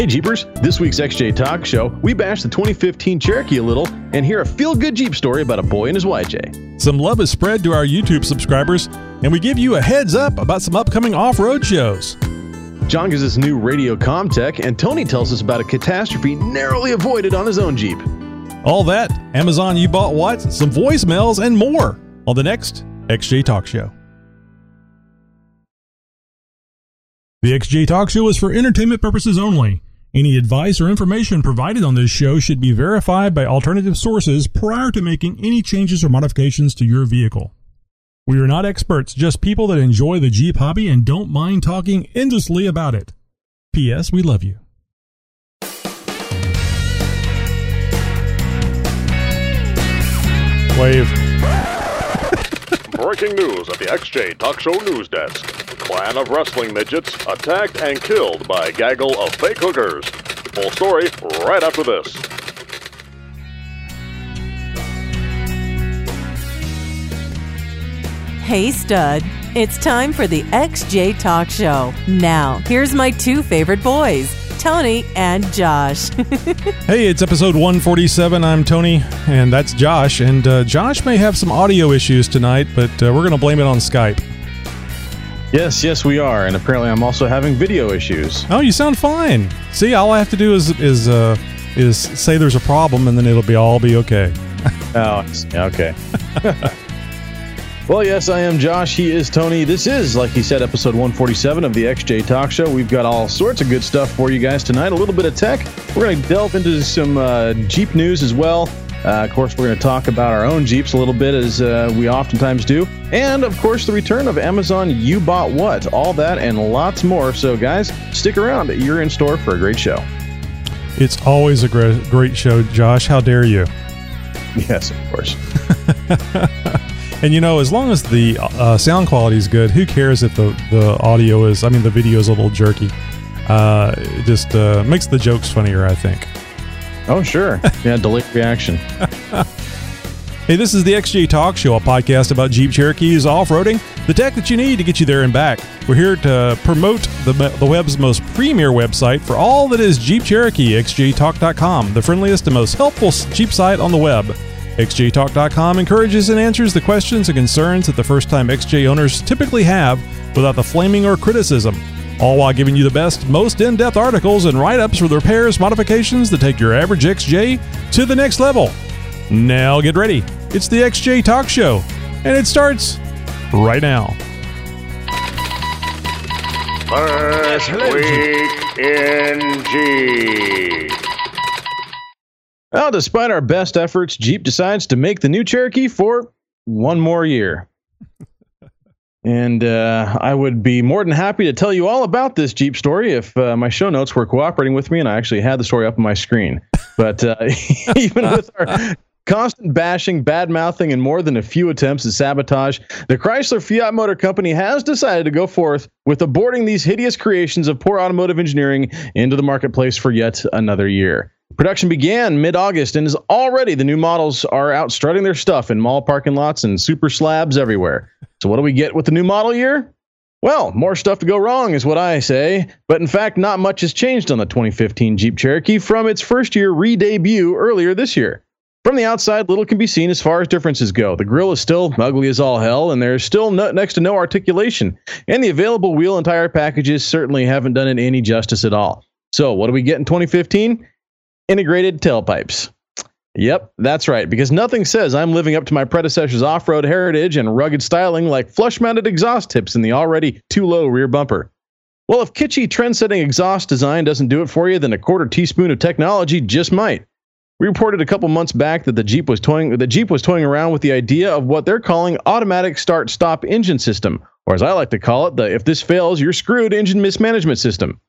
Hey Jeepers, this week's XJ Talk Show, we bash the 2015 Cherokee a little and hear a feel good Jeep story about a boy and his YJ. Some love is spread to our YouTube subscribers, and we give you a heads up about some upcoming off road shows. John gives us new radio com tech, and Tony tells us about a catastrophe narrowly avoided on his own Jeep. All that, Amazon You Bought What, some voicemails, and more on the next XJ Talk Show. The XJ Talk Show is for entertainment purposes only. Any advice or information provided on this show should be verified by alternative sources prior to making any changes or modifications to your vehicle. We are not experts, just people that enjoy the Jeep hobby and don't mind talking endlessly about it. P.S. We love you. Wave. Breaking news at the XJ Talk Show News Desk. Clan of wrestling midgets attacked and killed by a gaggle of fake hookers. Full story right after this. Hey, stud. It's time for the XJ Talk Show. Now, here's my two favorite boys, Tony and Josh. Hey, it's episode 147. I'm Tony, and that's Josh. And uh, Josh may have some audio issues tonight, but uh, we're going to blame it on Skype. Yes, yes, we are, and apparently I'm also having video issues. Oh, you sound fine. See, all I have to do is is uh, is say there's a problem, and then it'll be all be okay. Oh, okay. well, yes, I am Josh. He is Tony. This is, like he said, episode 147 of the XJ Talk Show. We've got all sorts of good stuff for you guys tonight. A little bit of tech. We're going to delve into some uh, Jeep news as well. Uh, of course, we're going to talk about our own Jeeps a little bit, as uh, we oftentimes do. And, of course, the return of Amazon You Bought What? All that and lots more. So, guys, stick around. You're in store for a great show. It's always a great great show, Josh. How dare you? Yes, of course. And you know, as long as the uh, sound quality is good, who cares if the the audio is? I mean, the video is a little jerky. Uh, it just uh, makes the jokes funnier, I think. Oh, sure. Yeah, delayed reaction. Hey, this is the XJ Talk Show, a podcast about Jeep Cherokees off-roading, the tech that you need to get you there and back. We're here to promote the, the web's most premier website for all that is Jeep Cherokee, xjtalk.com, the friendliest and most helpful Jeep site on the web. XJTalk.com encourages and answers the questions and concerns that the first-time XJ owners typically have without the flaming or criticism, all while giving you the best, most in-depth articles and write-ups for the repairs, modifications that take your average XJ to the next level. Now get ready. It's the XJ Talk Show, and it starts right now. First week in Jeep. Well, despite our best efforts, Jeep decides to make the new Cherokee for one more year. And uh, I would be more than happy to tell you all about this Jeep story if uh, my show notes were cooperating with me and I actually had the story up on my screen. But uh, even with our constant bashing, bad mouthing, and more than a few attempts at sabotage, the Chrysler Fiat Motor Company has decided to go forth with aborting these hideous creations of poor automotive engineering into the marketplace for yet another year. Production began mid August and is already the new models are out strutting their stuff in mall parking lots and super slabs everywhere. So, what do we get with the new model year? Well, more stuff to go wrong is what I say, but in fact, not much has changed on the 2015 Jeep Cherokee from its first year re debut earlier this year. From the outside, little can be seen as far as differences go. The grille is still ugly as all hell, and there's still no, next to no articulation, and the available wheel and tire packages certainly haven't done it any justice at all. So, what do we get in 2015? Integrated tailpipes. Yep, that's right, because nothing says I'm living up to my predecessor's off road heritage and rugged styling like flush mounted exhaust tips in the already too low rear bumper. Well, if kitschy trend setting exhaust design doesn't do it for you, then a quarter teaspoon of technology just might. We reported a couple months back that the Jeep was toying the Jeep was toying around with the idea of what they're calling automatic start stop engine system, or as I like to call it, the if this fails, you're screwed engine mismanagement system.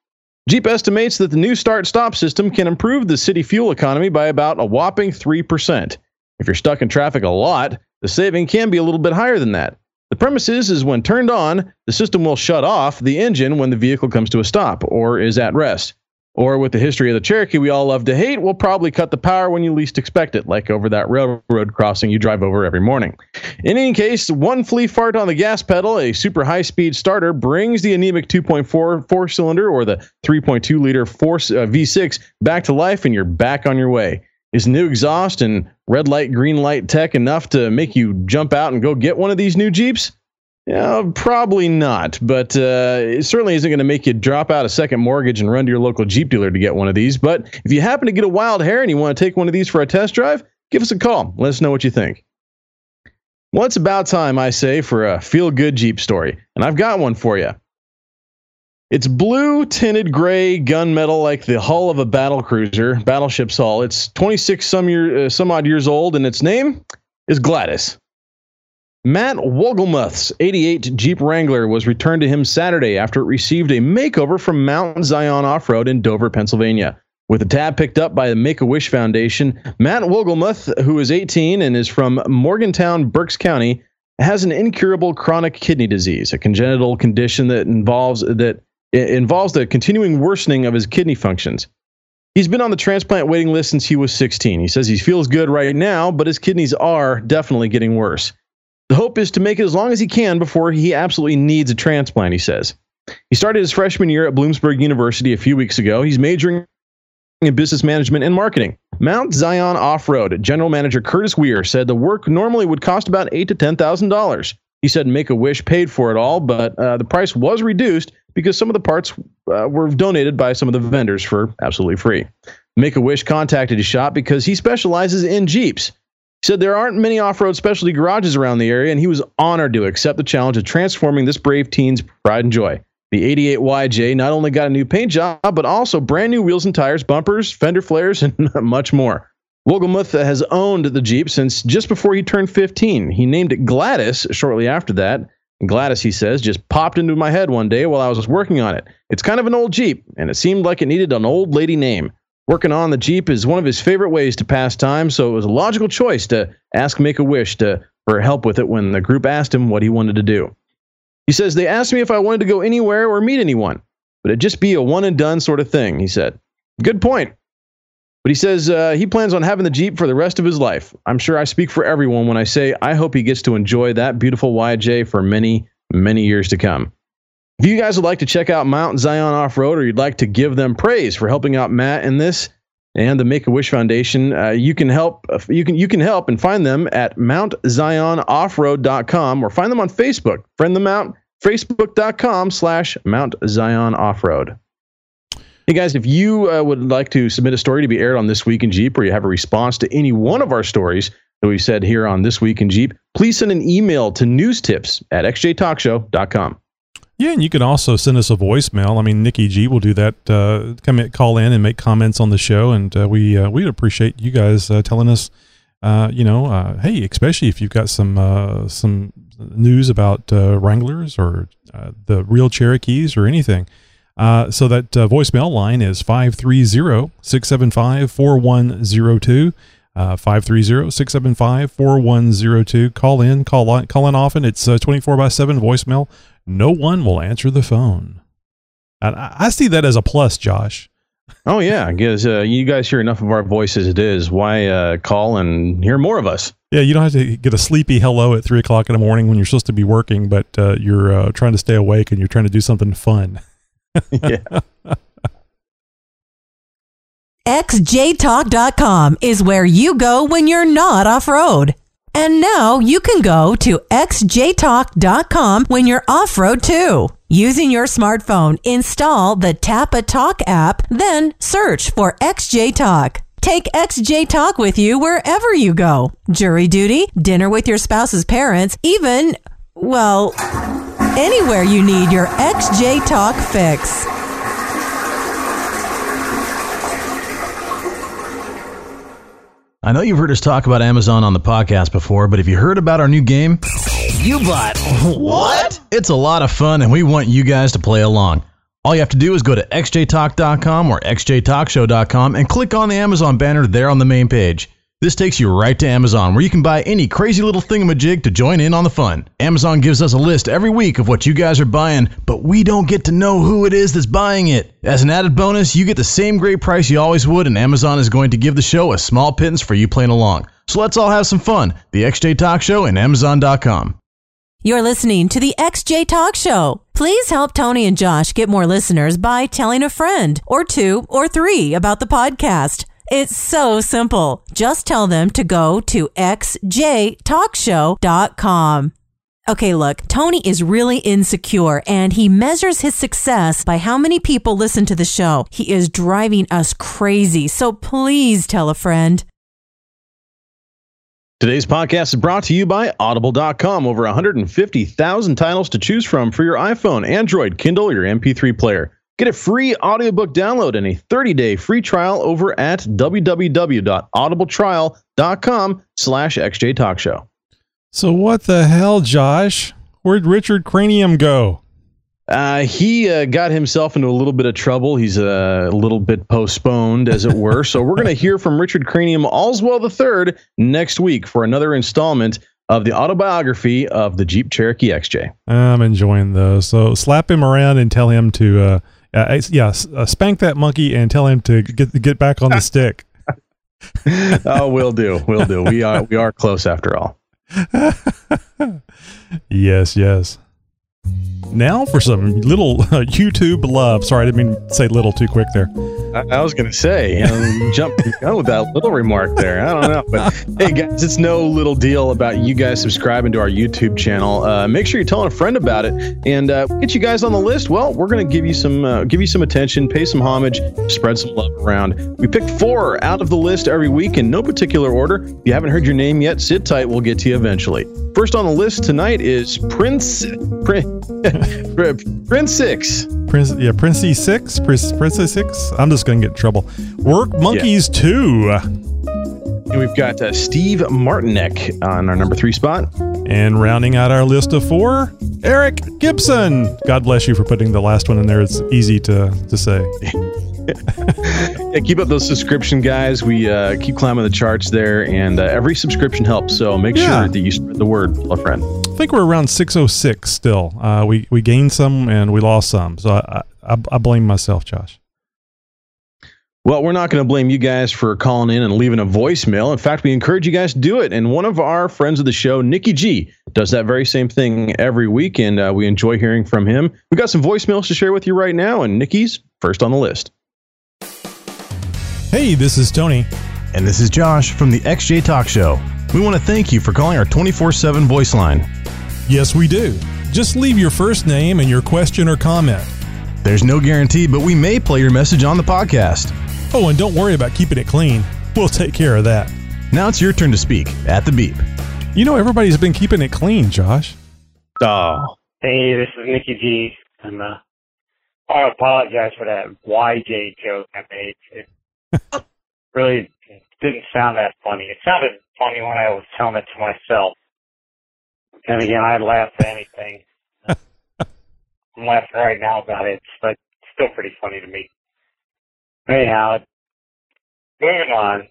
Jeep estimates that the new start stop system can improve the city fuel economy by about a whopping 3%. If you're stuck in traffic a lot, the saving can be a little bit higher than that. The premise is, is when turned on, the system will shut off the engine when the vehicle comes to a stop or is at rest. Or with the history of the Cherokee we all love to hate, we'll probably cut the power when you least expect it, like over that railroad crossing you drive over every morning. In any case, one flea fart on the gas pedal, a super high speed starter, brings the anemic 2.4 four cylinder or the 3.2 liter four, uh, V6 back to life, and you're back on your way. Is new exhaust and red light, green light tech enough to make you jump out and go get one of these new Jeeps? Yeah, probably not, but uh, it certainly isn't going to make you drop out a second mortgage and run to your local Jeep dealer to get one of these. But if you happen to get a wild hair and you want to take one of these for a test drive, give us a call. Let us know what you think. Well, it's about time, I say, for a feel good Jeep story, and I've got one for you. It's blue tinted gray gunmetal like the hull of a battle cruiser, battleship's hull. It's 26 some year, uh, some odd years old, and its name is Gladys. Matt Wogelmuth's 88 Jeep Wrangler was returned to him Saturday after it received a makeover from Mount Zion Off Road in Dover, Pennsylvania. With a tab picked up by the Make a Wish Foundation, Matt Wogelmuth, who is 18 and is from Morgantown, Berks County, has an incurable chronic kidney disease, a congenital condition that involves that involves the continuing worsening of his kidney functions. He's been on the transplant waiting list since he was 16. He says he feels good right now, but his kidneys are definitely getting worse. The hope is to make it as long as he can before he absolutely needs a transplant, he says. He started his freshman year at Bloomsburg University a few weeks ago. He's majoring in business management and marketing. Mount Zion Off Road General Manager Curtis Weir said the work normally would cost about eight to ten thousand dollars. He said Make a Wish paid for it all, but uh, the price was reduced because some of the parts uh, were donated by some of the vendors for absolutely free. Make a Wish contacted his shop because he specializes in Jeeps. He said there aren't many off road specialty garages around the area, and he was honored to accept the challenge of transforming this brave teen's pride and joy. The 88 YJ not only got a new paint job, but also brand new wheels and tires, bumpers, fender flares, and much more. Wogelmuth has owned the Jeep since just before he turned 15. He named it Gladys shortly after that. Gladys, he says, just popped into my head one day while I was working on it. It's kind of an old Jeep, and it seemed like it needed an old lady name. Working on the Jeep is one of his favorite ways to pass time, so it was a logical choice to ask Make a Wish to for help with it when the group asked him what he wanted to do. He says they asked me if I wanted to go anywhere or meet anyone, but it'd just be a one and done sort of thing. He said, "Good point." But he says uh, he plans on having the Jeep for the rest of his life. I'm sure I speak for everyone when I say I hope he gets to enjoy that beautiful YJ for many, many years to come. If you guys would like to check out Mount Zion Off Road or you'd like to give them praise for helping out Matt in this and the Make a Wish Foundation, uh, you can help. Uh, you can you can help and find them at MountZionOffroad.com or find them on Facebook. Friend them out. Facebook.com slash Mount Zion Off Road. Hey guys, if you uh, would like to submit a story to be aired on This Week in Jeep or you have a response to any one of our stories that we said here on This Week in Jeep, please send an email to newstips at xjtalkshow.com. Yeah, and you can also send us a voicemail. I mean, Nikki G will do that. Uh, come in, call in and make comments on the show, and uh, we uh, we'd appreciate you guys uh, telling us. Uh, you know, uh, hey, especially if you've got some uh, some news about Wranglers or the real Cherokees or anything. So that voicemail line is 530-675-4102. Uh, 530-675-4102. Call in, call on, call in often. It's uh, 24 by 7 voicemail no one will answer the phone. And I, I see that as a plus, Josh. Oh yeah, because uh, you guys hear enough of our voice as it is. Why uh, call and hear more of us? Yeah, you don't have to get a sleepy hello at three o'clock in the morning when you're supposed to be working, but uh, you're uh, trying to stay awake and you're trying to do something fun. yeah. XJTalk.com is where you go when you're not off road. And now you can go to xjtalk.com when you're off road too. Using your smartphone, install the Tapatalk app, then search for XJ Talk. Take XJ Talk with you wherever you go. Jury duty, dinner with your spouse's parents, even, well, anywhere you need your XJ Talk fix. I know you've heard us talk about Amazon on the podcast before, but have you heard about our new game? You bought what? It's a lot of fun, and we want you guys to play along. All you have to do is go to xjtalk.com or xjtalkshow.com and click on the Amazon banner there on the main page. This takes you right to Amazon, where you can buy any crazy little thingamajig to join in on the fun. Amazon gives us a list every week of what you guys are buying, but we don't get to know who it is that's buying it. As an added bonus, you get the same great price you always would, and Amazon is going to give the show a small pittance for you playing along. So let's all have some fun. The XJ Talk Show and Amazon.com. You're listening to the XJ Talk Show. Please help Tony and Josh get more listeners by telling a friend or two or three about the podcast. It's so simple. Just tell them to go to xjtalkshow.com. Okay, look, Tony is really insecure and he measures his success by how many people listen to the show. He is driving us crazy, so please tell a friend. Today's podcast is brought to you by Audible.com. Over 150,000 titles to choose from for your iPhone, Android, Kindle, your MP3 player. Get a free audiobook download and a 30-day free trial over at www.audibletrial.com slash xjtalkshow. So what the hell, Josh? Where'd Richard Cranium go? Uh, he uh, got himself into a little bit of trouble. He's a little bit postponed, as it were. so we're going to hear from Richard Cranium Allswell III next week for another installment of the autobiography of the Jeep Cherokee XJ. I'm enjoying those. So slap him around and tell him to, uh, uh, yeah, uh, spank that monkey and tell him to get get back on the stick. oh, we'll do, we'll do. We are we are close after all. yes, yes. Now for some little uh, YouTube love. Sorry, I didn't mean to say little too quick there. I, I was going to say, know, jump gun with that little remark there. I don't know. But hey, guys, it's no little deal about you guys subscribing to our YouTube channel. Uh, make sure you're telling a friend about it and uh, get you guys on the list. Well, we're going to give you some uh, give you some attention, pay some homage, spread some love around. We pick four out of the list every week in no particular order. If you haven't heard your name yet, sit tight. We'll get to you eventually. First on the list tonight is Prince Prince, Prince Six. Prince, yeah, Princey Six, Prince, Princess Six. I'm just gonna get in trouble. Work Monkeys yeah. Two. And we've got uh, Steve Martinek on our number three spot. And rounding out our list of four, Eric Gibson. God bless you for putting the last one in there. It's easy to to say. yeah, keep up those subscription guys. We uh, keep climbing the charts there, and uh, every subscription helps. So make yeah. sure that you spread the word, a friend. I think we're around 606 still. Uh, we we gained some and we lost some, so I I, I blame myself, Josh. Well, we're not going to blame you guys for calling in and leaving a voicemail. In fact, we encourage you guys to do it. And one of our friends of the show, Nikki G, does that very same thing every week, and uh, we enjoy hearing from him. We got some voicemails to share with you right now, and Nikki's first on the list. Hey, this is Tony. And this is Josh from the XJ Talk Show. We want to thank you for calling our 24 7 voice line. Yes, we do. Just leave your first name and your question or comment. There's no guarantee, but we may play your message on the podcast. Oh, and don't worry about keeping it clean. We'll take care of that. Now it's your turn to speak at the beep. You know, everybody's been keeping it clean, Josh. Oh. Hey, this is Nikki G. And, uh, I apologize for that YJ joke I made. It really didn't sound that funny. It sounded funny when I was telling it to myself. And again, I'd laugh at anything. I'm laughing right now about it, but it's still pretty funny to me. Anyhow, moving on.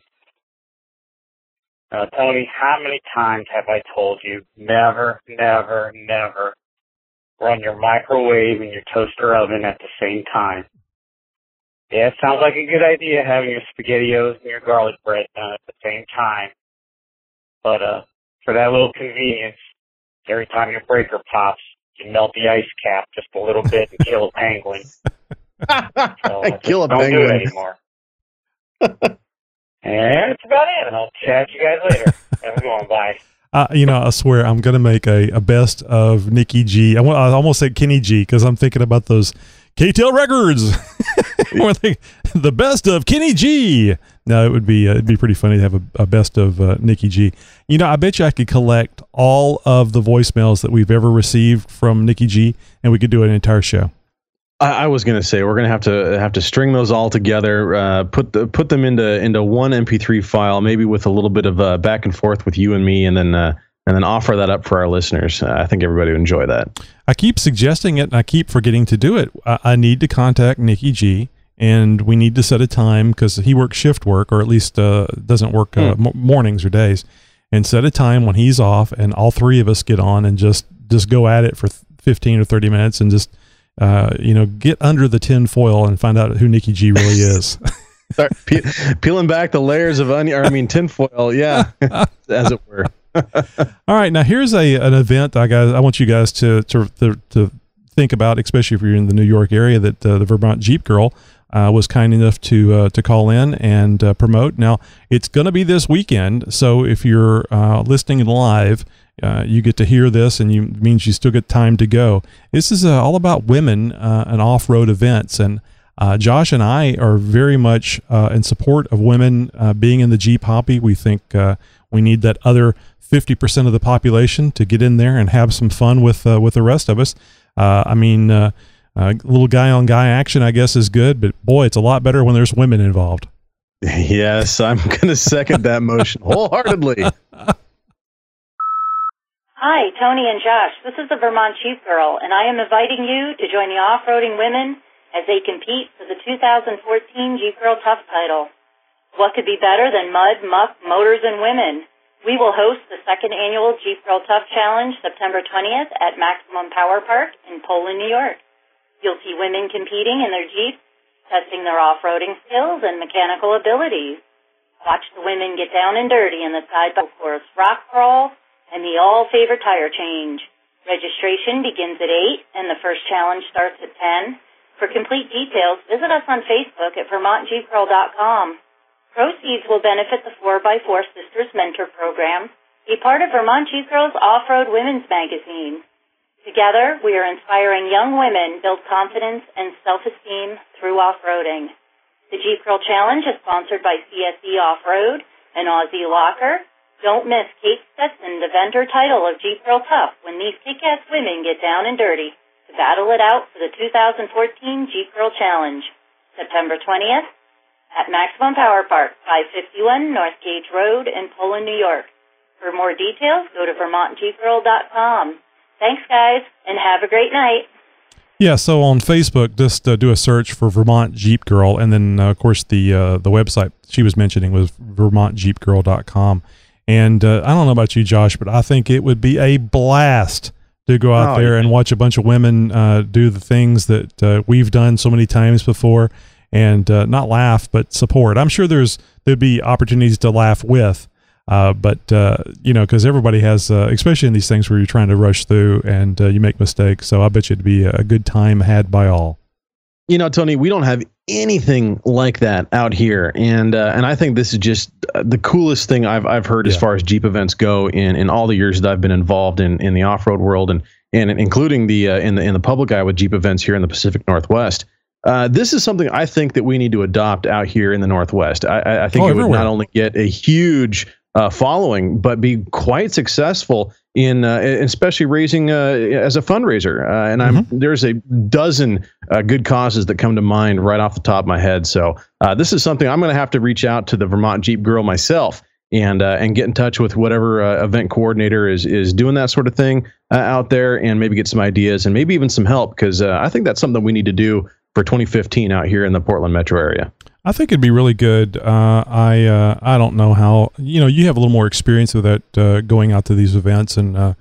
Uh, Tony, how many times have I told you never, never, never run your microwave and your toaster oven at the same time? Yeah, it sounds like a good idea having your spaghettios and your garlic bread done at the same time. But uh, for that little convenience, every time your breaker pops, you melt the ice cap just a little bit and kill a penguin. So, kill a don't penguin. do it anymore. and that's about it. And I'll chat you guys later. Have a good one. Bye. Uh, you know, I swear I'm gonna make a, a best of Nikki G. I, want, I almost said Kenny G because I'm thinking about those K-tel records. the best of Kenny G. No, it would be uh, it'd be pretty funny to have a, a best of uh, Nikki G. You know, I bet you I could collect all of the voicemails that we've ever received from Nikki G, and we could do an entire show. I, I was going to say we're going to have to have to string those all together, uh, put the, put them into into one MP3 file, maybe with a little bit of uh, back and forth with you and me, and then uh, and then offer that up for our listeners. Uh, I think everybody would enjoy that. I keep suggesting it, and I keep forgetting to do it. I, I need to contact Nikki G and we need to set a time because he works shift work or at least uh, doesn't work uh, Hmm. m- mornings or days, and set a time when he's off, and all three of us get on and just just go at it for fifteen or thirty minutes and just. Uh, you know, get under the tin foil and find out who Nikki G really is. Start pe- peeling back the layers of onion, I mean tinfoil. Yeah, as it were. All right, now here's a an event I guys I want you guys to to to, to think about, especially if you're in the New York area, that uh, the Vermont Jeep Girl uh, was kind enough to uh, to call in and uh, promote. Now it's going to be this weekend, so if you're uh, listening live. Uh, you get to hear this, and you means you still get time to go. This is all about women and off-road events, and Josh and I are very much in support of women being in the Jeep hobby. We think we need that other 50% of the population to get in there and have some fun with uh, with the rest of us. Uh, I mean, uh, uh, little guy on guy action, I guess, is good, but boy, it's a lot better when there's women involved. Yes, I'm going to second that motion wholeheartedly. Hi, Tony and Josh. This is the Vermont Jeep Girl, and I am inviting you to join the off-roading women as they compete for the 2014 Jeep Girl Tough title. What could be better than mud, muck, motors, and women? We will host the second annual Jeep Girl Tough Challenge September 20th at Maximum Power Park in Poland, New York. You'll see women competing in their Jeeps, testing their off-roading skills and mechanical abilities. Watch the women get down and dirty in the side by course rock crawl and the all favorite tire change. Registration begins at 8 and the first challenge starts at 10. For complete details, visit us on Facebook at VermontJeepGirl.com. Proceeds will benefit the 4x4 Sisters Mentor Program, a part of Vermont Jeep Girls Off-Road Women's Magazine. Together, we are inspiring young women build confidence and self-esteem through off-roading. The Jeep Girl Challenge is sponsored by CSE Off-Road and Aussie Locker. Don't miss Kate Stetson, the vendor title of Jeep Girl Tough, when these kick-ass women get down and dirty to battle it out for the 2014 Jeep Girl Challenge. September 20th at Maximum Power Park, 551 North Gage Road in Poland, New York. For more details, go to VermontJeepGirl.com. Thanks, guys, and have a great night. Yeah, so on Facebook, just uh, do a search for Vermont Jeep Girl, and then uh, of course the uh, the website she was mentioning was VermontJeepGirl.com. And uh, I don't know about you, Josh, but I think it would be a blast to go out Oh, there and watch a bunch of women uh, do the things that uh, we've done so many times before, and uh, not laugh but support. I'm sure there's there'd be opportunities to laugh with. Uh, but uh, you know, because everybody has, uh, especially in these things where you're trying to rush through and uh, you make mistakes. So I bet you it'd be a good time had by all. You know, Tony, we don't have anything like that out here, and uh, and I think this is just the coolest thing I've I've heard as far as Jeep events go in in all the years that I've been involved in in the off road world and and including the uh, in the in the public eye with Jeep events here in the Pacific Northwest. Uh, this is something I think that we need to adopt out here in the Northwest. I, I, I think Oh, it would everywhere. not only get a huge uh, following, but be quite successful in, uh, especially raising uh, as a fundraiser. Uh, and I'm there's a dozen uh, good causes that come to mind right off the top of my head. So uh, this is something I'm going to have to reach out to the Vermont Jeep Girl myself and uh, and get in touch with whatever uh, event coordinator is is doing that sort of thing uh, out there, and maybe get some ideas and maybe even some help because uh, I think that's something we need to do for 2015 out here in the Portland metro area. I think it'd be really good. Uh, I uh, I don't know how you know you have a little more experience with that uh, going out to these events and uh,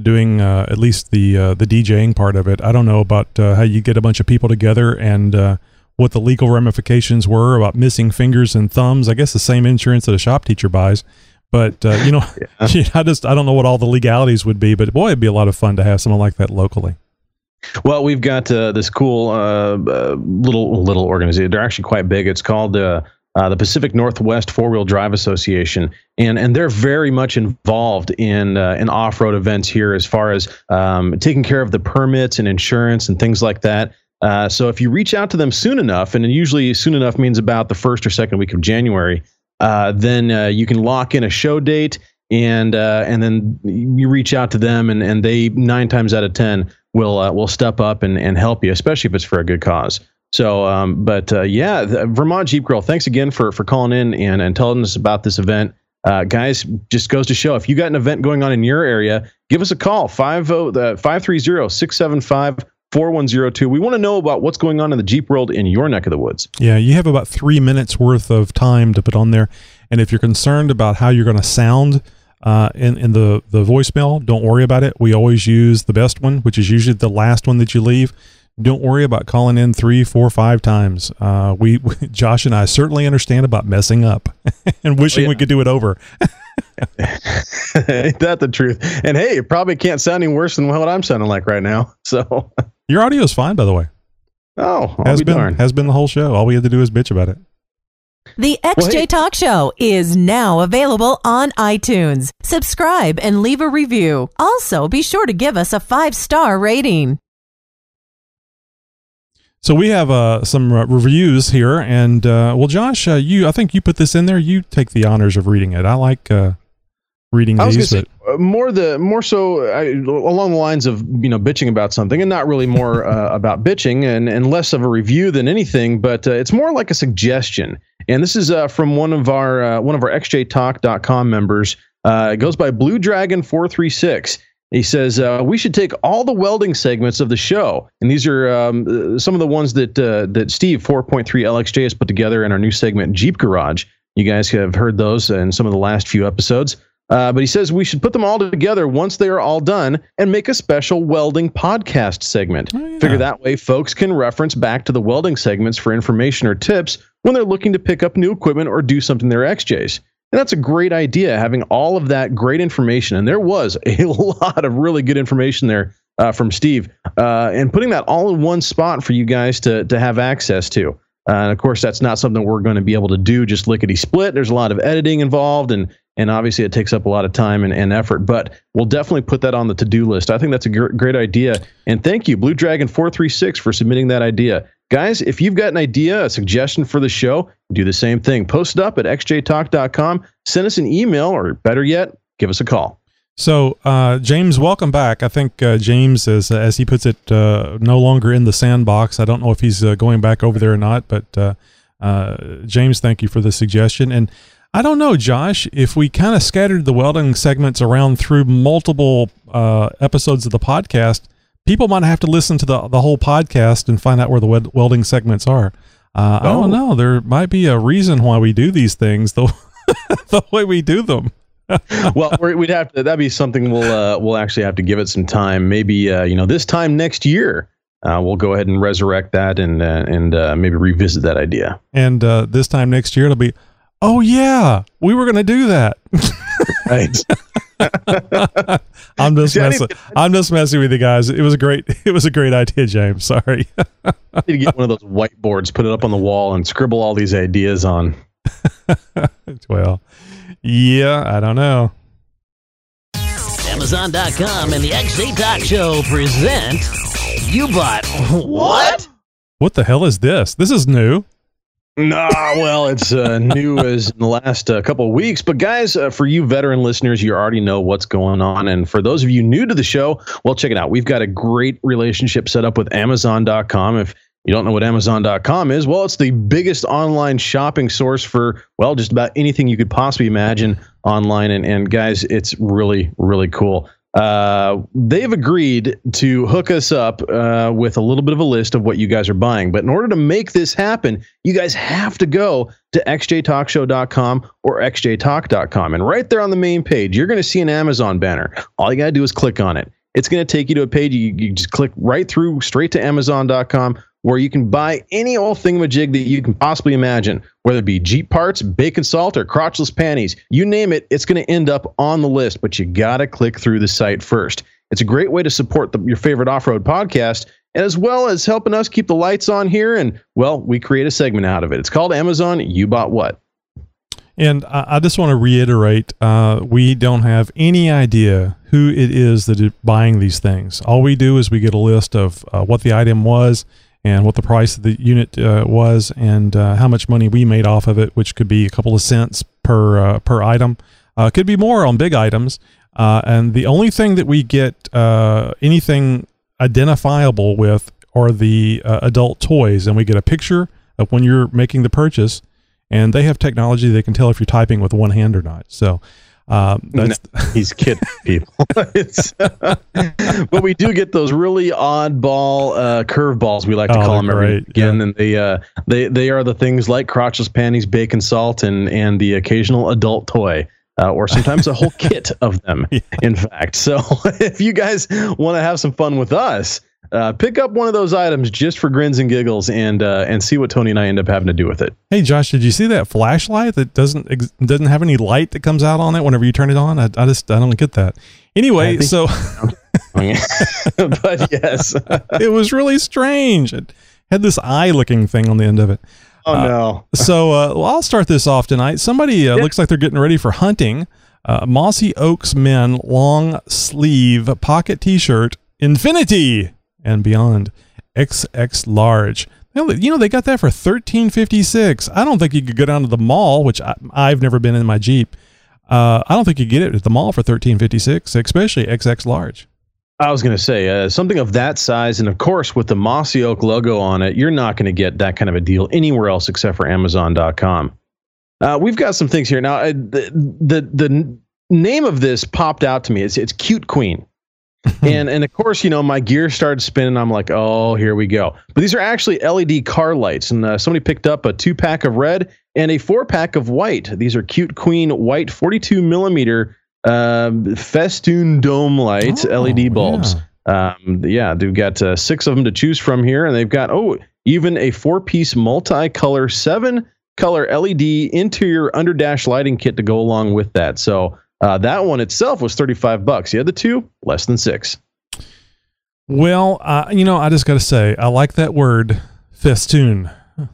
doing uh, at least the uh, the DJing part of it. I don't know about uh, how you get a bunch of people together and uh, what the legal ramifications were about missing fingers and thumbs. I guess the same insurance that a shop teacher buys. But uh, you know, I just I don't know what all the legalities would be. But boy, it'd be a lot of fun to have something like that locally. Well, we've got uh, this cool uh, uh, little little organization. They're actually quite big. It's called uh, uh, the Pacific Northwest Four Wheel Drive Association, and and they're very much involved in uh, in off road events here, as far as um, taking care of the permits and insurance and things like that. So if you reach out to them soon enough, and usually soon enough means about the first or second week of January, then you can lock in a show date, and uh, and then you reach out to them, and and they nine times out of ten will uh, will step up and, and help you, especially if it's for a good cause. So, um, but uh, yeah, Vermont Jeep Girl, thanks again for for calling in and and telling us about this event. Uh, guys, just goes to show if you got an event going on in your area, give us a call 50 uh, 530 675 4102. We want to know about what's going on in the Jeep world in your neck of the woods. Yeah, you have about three minutes worth of time to put on there. And if you're concerned about how you're going to sound uh, in, in the, the voicemail, don't worry about it. We always use the best one, which is usually the last one that you leave. Don't worry about calling in three, four, five times. Uh, we, Josh and I certainly understand about messing up and wishing Oh, yeah. we could do it over. Ain't that the truth? And hey, it probably can't sound any worse than what I'm sounding like right now. So, Your audio is fine, by the way. oh, I'll Has be been darned. has been the whole show. All we had to do is bitch about it. The Well, XJ hey- Talk Show is now available on iTunes. Subscribe and leave a review. Also, be sure to give us a five star rating. So we have uh, some uh, reviews here, and uh, well, Josh, uh, you I think you put this in there. You take the honors of reading it. I like uh, reading I these, gonna but say uh, more the more so I, along the lines of you know bitching about something, and not really more uh, about bitching, and and less of a review than anything. But uh, it's more like a suggestion. And this is uh, from one of our uh, one of our xjtalk.com members. Uh, it goes by Blue Dragon four three six. He says uh, we should take all the welding segments of the show, and these are um, some of the ones that uh, that Steve 4.3 LXJ has put together in our new segment Jeep Garage. You guys have heard those in some of the last few episodes. Uh, but he says we should put them all together once they are all done and make a special welding podcast segment. Oh, yeah. Figure that way folks can reference back to the welding segments for information or tips when they're looking to pick up new equipment or do something in their XJs. And that's a great idea, having all of that great information. And there was a lot of really good information there uh, from Steve, uh, and putting that all in one spot for you guys to to have access to. Uh, and of course, that's not something we're going to be able to do just lickety split. There's a lot of editing involved, and and obviously it takes up a lot of time and, and effort. But we'll definitely put that on the to do list. I think that's a gr- great idea. And thank you, Blue Dragon four three six, for submitting that idea. Guys, if you've got an idea, a suggestion for the show, do the same thing. Post it up at xjtalk.com. Send us an email, or better yet, give us a call. So, uh, James, welcome back. I think uh, James is, as he puts it, uh, no longer in the sandbox. I don't know if he's uh, going back over there or not, but uh, uh, James, thank you for the suggestion. And I don't know, Josh, if we kind of scattered the welding segments around through multiple uh, episodes of the podcast, people might have to listen to the, the whole podcast and find out where the wed- welding segments are. Uh, I don't Oh. know. There might be a reason why we do these things the, the way we do them. well, we're, we'd have to. That'd be something we'll uh, we'll actually have to give it some time. Maybe uh, you know this time next year, uh, we'll go ahead and resurrect that and uh, and uh, maybe revisit that idea. And uh, this time next year, it'll be, oh, yeah, we were going to do that. Right. I'm just See, messing. I'm just messing with you guys. It was a great. It was a great idea, James. Sorry. I need to get one of those whiteboards, put it up on the wall, and scribble all these ideas on. well, yeah, I don't know. Amazon.com and the XJ Talk Show present You Bought What? What the hell is this? This is new. Nah, well, it's uh, new as in the last uh, couple of weeks. But guys, uh, for you veteran listeners, you already know what's going on. And for those of you new to the show, well, check it out. We've got a great relationship set up with Amazon.com. If you don't know what Amazon.com is, well, it's the biggest online shopping source for well, just about anything you could possibly imagine online. And and guys, it's really really cool. Uh, they've agreed to hook us up uh, with a little bit of a list of what you guys are buying. But in order to make this happen, you guys have to go to xjtalkshow.com or xjtalk.com. And right there on the main page, you're going to see an Amazon banner. All you got to do is click on it. It's going to take you to a page. You, you just click right through straight to Amazon.com where you can buy any old thingamajig that you can possibly imagine, whether it be Jeep parts, bacon salt, or crotchless panties. You name it, it's going to end up on the list, but you got to click through the site first. It's a great way to support the, your favorite off road podcast, as well as helping us keep the lights on here. And, well, we create a segment out of it. It's called Amazon You Bought What? And I, just want to reiterate: uh, we don't have any idea who it is that is buying these things. All we do is we get a list of uh, what the item was and what the price of the unit uh, was and uh, how much money we made off of it, which could be a couple of cents per uh, per item. Uh, could be more on big items. And the only thing that we get anything identifiable with are the adult toys, and we get a picture of when you're making the purchase, and they have technology they can tell if you're typing with one hand or not. So Uh, that's, He's kidding people. But we do get those really oddball uh, curveballs. We like to Oh, call them every great, again, and they uh, they they are the things like crotchless panties, bacon salt, and and the occasional adult toy. Uh, or sometimes a whole kit of them, in fact. So, if you guys want to have some fun with us, uh, pick up one of those items just for grins and giggles, and uh, and see what Tony and I end up having to do with it. hey, Josh, did you see that flashlight that doesn't ex- doesn't have any light that comes out on it whenever you turn it on? I, I just I don't get that. Anyway, so but yes. it was really strange. It had this eye looking thing on the end of it. Oh no. so uh, well, I'll start this off tonight. Somebody uh, looks like they're getting ready for hunting. Uh, Mossy Oaks Men long sleeve pocket T-shirt, Infinity and beyond, XX large. You know they got that for thirteen fifty six. I don't think you could go down to the mall, which I, I've never been in my Jeep. Uh, I don't think you get it at the mall for thirteen fifty six, especially XX large. I was going to say uh, something of that size, and of course, with the Mossy Oak logo on it, you're not going to get that kind of a deal anywhere else except for Amazon.com. Uh, we've got some things here now. Uh, the, the the name of this popped out to me. It's it's Cute Queen, and and of course, you know my gear started spinning. I'm like, oh, here we go. But these are actually LED car lights, and uh, somebody picked up a two pack of red and a four pack of white. These are Cute Queen white 42 millimeter um, festoon dome light Oh, LED bulbs. Um, yeah, they've got uh, six of them to choose from here, and they've got oh, even a four-piece multi-color, seven-color LED interior under dash lighting kit to go along with that. So uh, that one itself was thirty-five bucks. The other two, less than six. Well, uh, you know, I just got to say, I like that word festoon.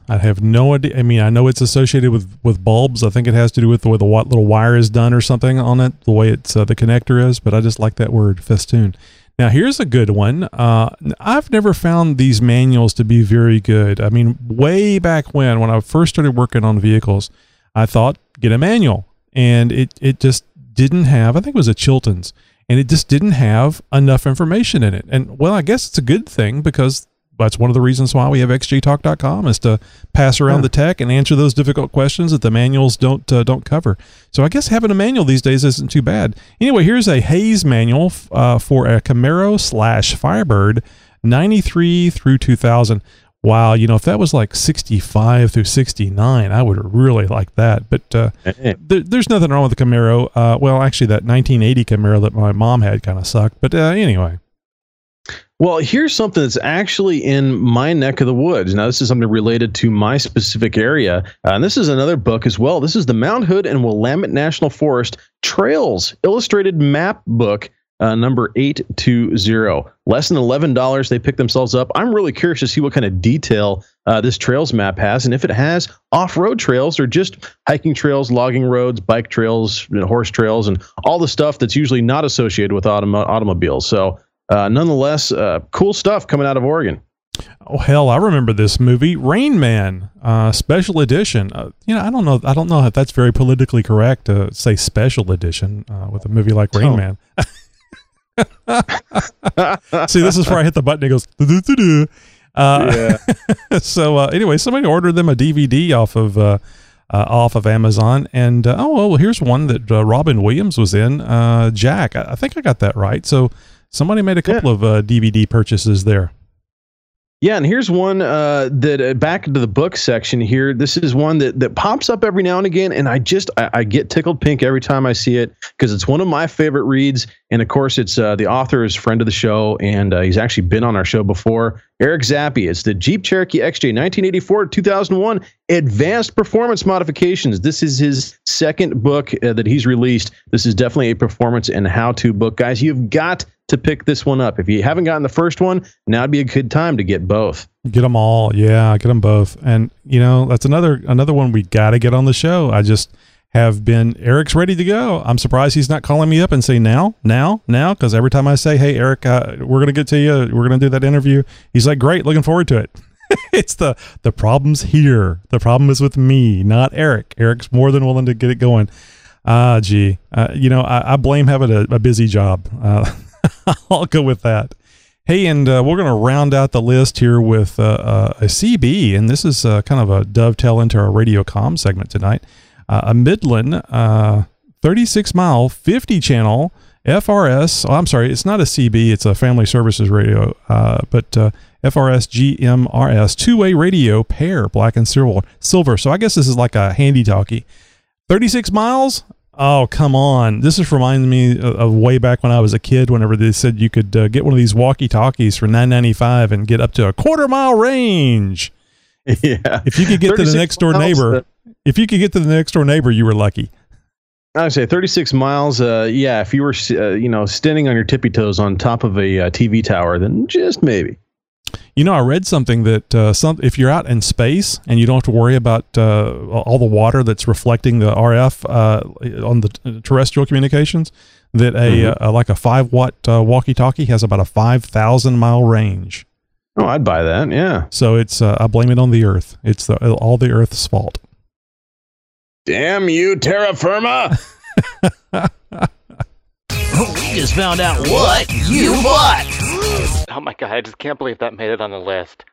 I have no idea. I mean, I know it's associated with, with bulbs. I think it has to do with the way the little wire is done or something on it, the way it's uh, the connector is. But I just like that word festoon. Now, here's a good one. Uh, I've never found these manuals to be very good. I mean, way back when, when I first started working on vehicles, I thought get a manual, and it it just didn't have. I think it was a Chilton's, and it just didn't have enough information in it. And well, I guess it's a good thing because that's one of the reasons why we have xjtalk.com is to pass around the tech and answer those difficult questions that the manuals don't uh, don't cover. So I guess having a manual these days isn't too bad. Anyway, here's a Haynes manual f- uh, for a Camaro slash Firebird, 93 through 2000. Wow, you know if that was like 65 through 69, I would really like that. But uh, there, there's nothing wrong with the Camaro. Uh, well, actually, that 1980 Camaro that my mom had kind of sucked. But uh, anyway. Well, here's something that's actually in my neck of the woods. Now, this is something related to my specific area. Uh, and this is another book as well. This is the Mount Hood and Willamette National Forest Trails Illustrated Map Book, uh, number 820. Less than $11. They picked themselves up. I'm really curious to see what kind of detail uh, this trails map has and if it has off road trails or just hiking trails, logging roads, bike trails, you know, horse trails, and all the stuff that's usually not associated with automo- automobiles. So, uh, nonetheless, uh, cool stuff coming out of Oregon. Oh hell, I remember this movie, Rain Man, uh, special edition. Uh, you know, I don't know, I don't know if that's very politically correct to say special edition uh, with a movie like Rain Oh. Man. See, this is where I hit the button. It goes. Uh, so uh, anyway, somebody ordered them a DVD off of uh, uh, off of Amazon, and uh, oh well, here's one that uh, Robin Williams was in. Uh, Jack, I, I think I got that right. So somebody made a couple of uh, DVD purchases there. Yeah, and here's one uh, that uh, back into the book section here. This is one that that pops up every now and again, and I just I, I get tickled pink every time I see it because it's one of my favorite reads. And of course, it's uh, the author is friend of the show, and uh, he's actually been on our show before. Eric Zappe. It's the Jeep Cherokee XJ 1984 2001 Advanced Performance Modifications. This is his second book uh, that he's released. This is definitely a performance and how-to book, guys. You've got to pick this one up. If you haven't gotten the first one, now'd be a good time to get both. Get them all, yeah, get them both. And you know, that's another another one we got to get on the show. I just have been Eric's ready to go. I'm surprised he's not calling me up and say now, now, now, because every time I say, "Hey, Eric, uh, we're gonna get to you. We're gonna do that interview," he's like, "Great, looking forward to it." it's the the problem's here. The problem is with me, not Eric. Eric's more than willing to get it going. Ah, gee, uh, you know, I, I blame having a, a busy job. I'll go with that. Hey, and uh, we're going to round out the list here with uh, uh, a CB, and this is uh, kind of a dovetail into our radio com segment tonight. Uh, a Midland uh, 36 mile, 50 channel FRS. Oh, I'm sorry, it's not a CB, it's a family services radio, but FRS GMRS two way radio pair, black and silver. Silver. So I guess this is like a handy talkie. 36 miles. Oh come on! This is reminding me of, of way back when I was a kid. Whenever they said you could uh, get one of these walkie talkies for 9.95 and get up to a quarter mile range. Yeah. If you could get to the next door neighbor, uh, if you could get to the next door neighbor, you were lucky. I would say 36 miles. Uh, yeah, if you were, uh, you know, standing on your tippy toes on top of a uh, TV tower, then just maybe. You know, I read something that uh, some if you're out in space and you don't have to worry about uh, all the water that's reflecting the RF uh, on the terrestrial communications, that a Mm-hmm. uh, like a five watt uh, walkie talkie has about a five thousand mile range. Oh, I'd buy that. Yeah. So it's uh, I blame it on the Earth. It's the, all the Earth's fault. Damn you, terra firma! We just found out what you bought. Oh my god, I just can't believe that made it on the list.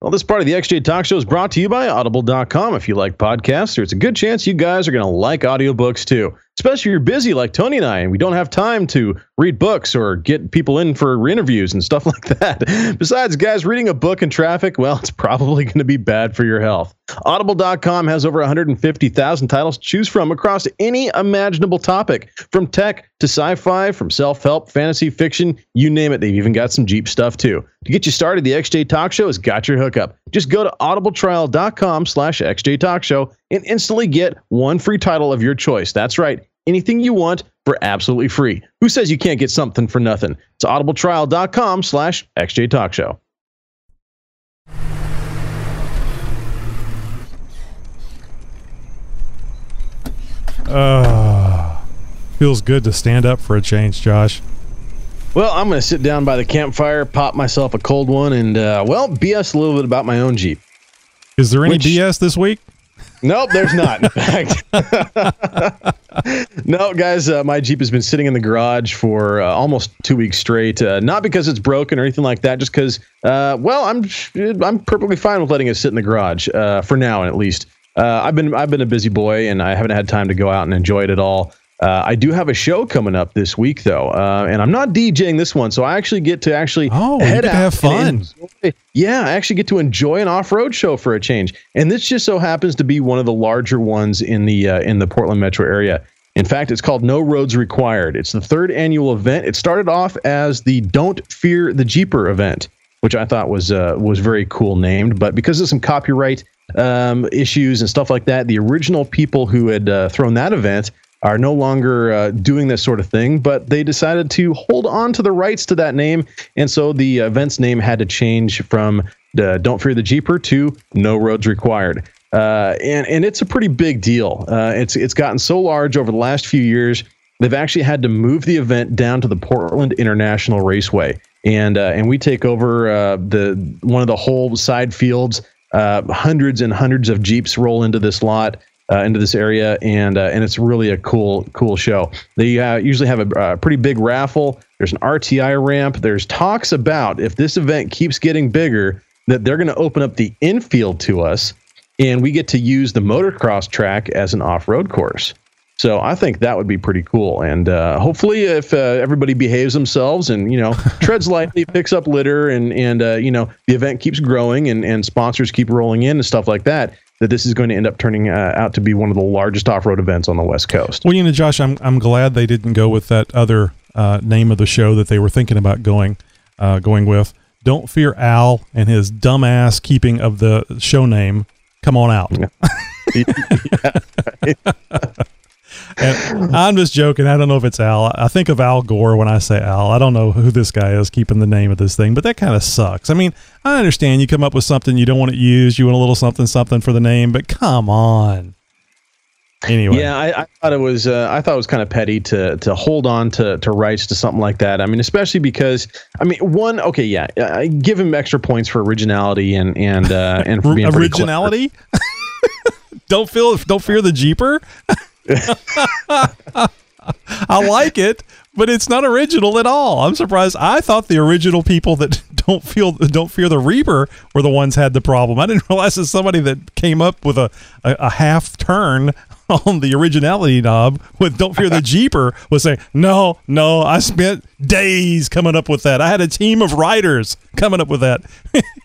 Well, this part of the XJ Talk Show is brought to you by Audible.com. If you like podcasts, there's a good chance you guys are going to like audiobooks too. Especially if you're busy like Tony and I, and we don't have time to read books or get people in for interviews and stuff like that. Besides, guys, reading a book in traffic, well, it's probably going to be bad for your health. Audible.com has over 150,000 titles to choose from across any imaginable topic, from tech to sci-fi, from self-help, fantasy, fiction, you name it. They've even got some Jeep stuff too. To get you started, the XJ Talk Show has got your hookup. Just go to audibletrial.com slash XJ Talk Show and instantly get one free title of your choice. That's right. Anything you want for absolutely free. Who says you can't get something for nothing? It's audibletrial.com slash XJ Talk Show. Uh, feels good to stand up for a change, Josh. Well, I'm going to sit down by the campfire, pop myself a cold one, and, uh, well, BS a little bit about my own Jeep. Is there any Which- BS this week? Nope, there's not. No, guys, uh, my Jeep has been sitting in the garage for uh, almost two weeks straight. Uh, not because it's broken or anything like that, just because, uh, well, I'm I'm perfectly fine with letting it sit in the garage uh, for now, at least. Uh, I've been I've been a busy boy, and I haven't had time to go out and enjoy it at all. Uh, I do have a show coming up this week, though, uh, and I'm not DJing this one, so I actually get to actually Oh, head out have fun. enjoy- yeah, I actually get to enjoy an off-road show for a change, and this just so happens to be one of the larger ones in the uh, in the Portland metro area. In fact, it's called No Roads Required. It's the third annual event. It started off as the Don't Fear the Jeeper event, which I thought was uh, was very cool named, but because of some copyright um, issues and stuff like that, the original people who had uh, thrown that event are no longer uh, doing this sort of thing, but they decided to hold on to the rights to that name. And so the event's name had to change from uh, Don't Fear the Jeeper to No Roads Required. Uh, and, and it's a pretty big deal. Uh, it's, it's gotten so large over the last few years, they've actually had to move the event down to the Portland International Raceway. And, uh, and we take over uh, the one of the whole side fields. Hundreds and hundreds of Jeeps roll into this lot uh, into this area, and uh, and it's really a cool cool show. They uh, usually have a, uh pretty big raffle. There's an RTI ramp. There's talks about if this event keeps getting bigger, that they're going to open up the infield to us, and we get to use the motocross track as an off-road course. So I think that would be pretty cool, and uh, hopefully, if uh, everybody behaves themselves and you know treads lightly, picks up litter, and and uh, you know the event keeps growing, and and sponsors keep rolling in and stuff like that, that this is going to end up turning uh, out to be one of the largest off-road events on the West Coast. Well, you know, Josh, I'm I'm glad they didn't go with that other uh, name of the show that they were thinking about going uh, going with. Don't fear Al and his dumbass keeping of the show name. Come on out. And I'm just joking. I don't know if it's Al. I think of Al Gore when I say Al. I don't know who this guy is keeping the name of this thing, but that kind of sucks. I mean, I understand you come up with something you don't want it used. You want a little something something for the name, but come on. Anyway, Yeah, I, I thought it was. Uh, I thought it was kind of petty to to hold on to to rights to something like that. I mean, especially because I mean, one, okay, yeah, I give him extra points for originality and and uh, and for being originality. don't feel don't fear the jeeper. I like it, but it's not original at all. I'm surprised. I thought the original people that don't feel don't fear the reaper were the ones had the problem. I didn't realize it's somebody that came up with a, a, a half turn on the originality knob with "Don't Fear the Jeeper" was saying, "No, no, I spent days coming up with that. I had a team of writers coming up with that."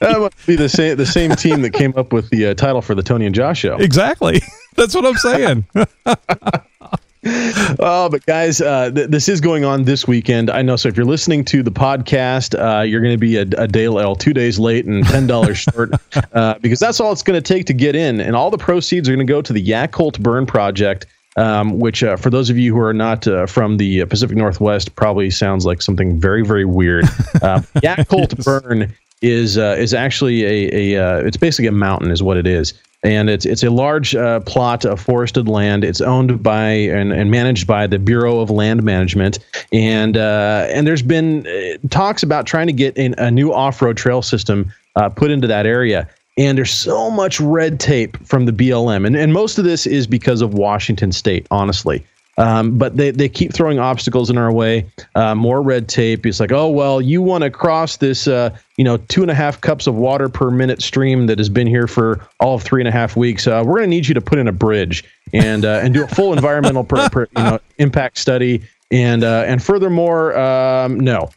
that must be the same the same team that came up with the uh, title for the Tony and Josh show. Exactly. That's what I'm saying. oh, but guys, uh, th- this is going on this weekend. I know. So if you're listening to the podcast, uh, you're going to be a, a day, well, two days late and ten dollars short, uh, because that's all it's going to take to get in, and all the proceeds are going to go to the Yacolt Burn Project. Um, which, uh, for those of you who are not uh, from the Pacific Northwest, probably sounds like something very, very weird. Uh, Yacolt yes. Burn is uh, is actually a, a uh, it's basically a mountain, is what it is and it's it's a large uh, plot of forested land. It's owned by and, and managed by the Bureau of Land Management, and uh, and there's been uh, talks about trying to get in a new off-road trail system uh, put into that area. And there's so much red tape from the BLM, and and most of this is because of Washington State, honestly. Um, but they, they keep throwing obstacles in our way, uh, more red tape. It's like, oh, well, you want to cross this, uh, you know, two and a half cups of water per minute stream that has been here for all of three and a half weeks. Uh, we're going to need you to put in a bridge and uh, and do a full environmental per, per, you know, impact study and uh, and furthermore, um, no.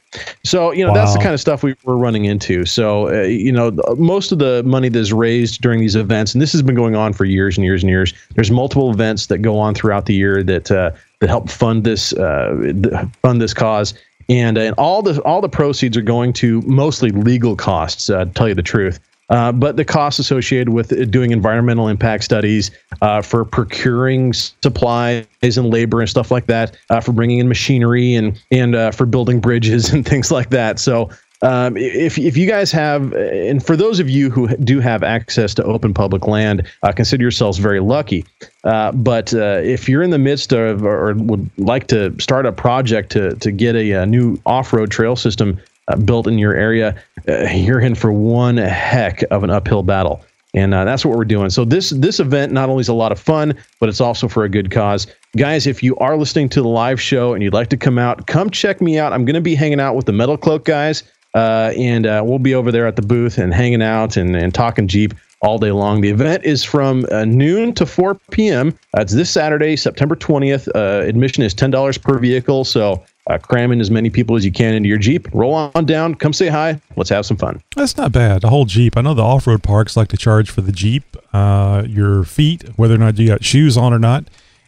So you know wow. that's the kind of stuff we, are running into. So uh, you know most of the money that is raised during these events, and this has been going on for years and years and years. There's multiple events that go on throughout the year that uh, that help fund this uh, fund this cause. And, and all the all the proceeds are going to mostly legal costs. Uh, to tell you the truth, uh, but the costs associated with doing environmental impact studies, uh, for procuring supplies and labor and stuff like that, uh, for bringing in machinery and and uh, for building bridges and things like that. So. Um, if, if you guys have, and for those of you who do have access to open public land, uh, consider yourselves very lucky. but if you're in the midst of or would like to start a project to to get a, a new off-road trail system uh, built in your area, uh, you're in for one heck of an uphill battle. And uh, that's what we're doing. So this this event not only is a lot of fun, but it's also for a good cause. Guys, if you are listening to the live show and you'd like to come out, come check me out. I'm going to be hanging out with the Metal Cloak guys, uh, and uh, we'll be over there at the booth and hanging out and, and talking Jeep all day long. The event is from uh, noon to 4 p.m. it's this Saturday, September 20th. admission is $10 per vehicle. So uh, cram in as many people as you can into your Jeep. Roll on down, come say hi. Let's have some fun. That's not bad. The whole Jeep. I know the off road parks like to charge for the Jeep, uh, your feet, whether or not you got shoes on or not,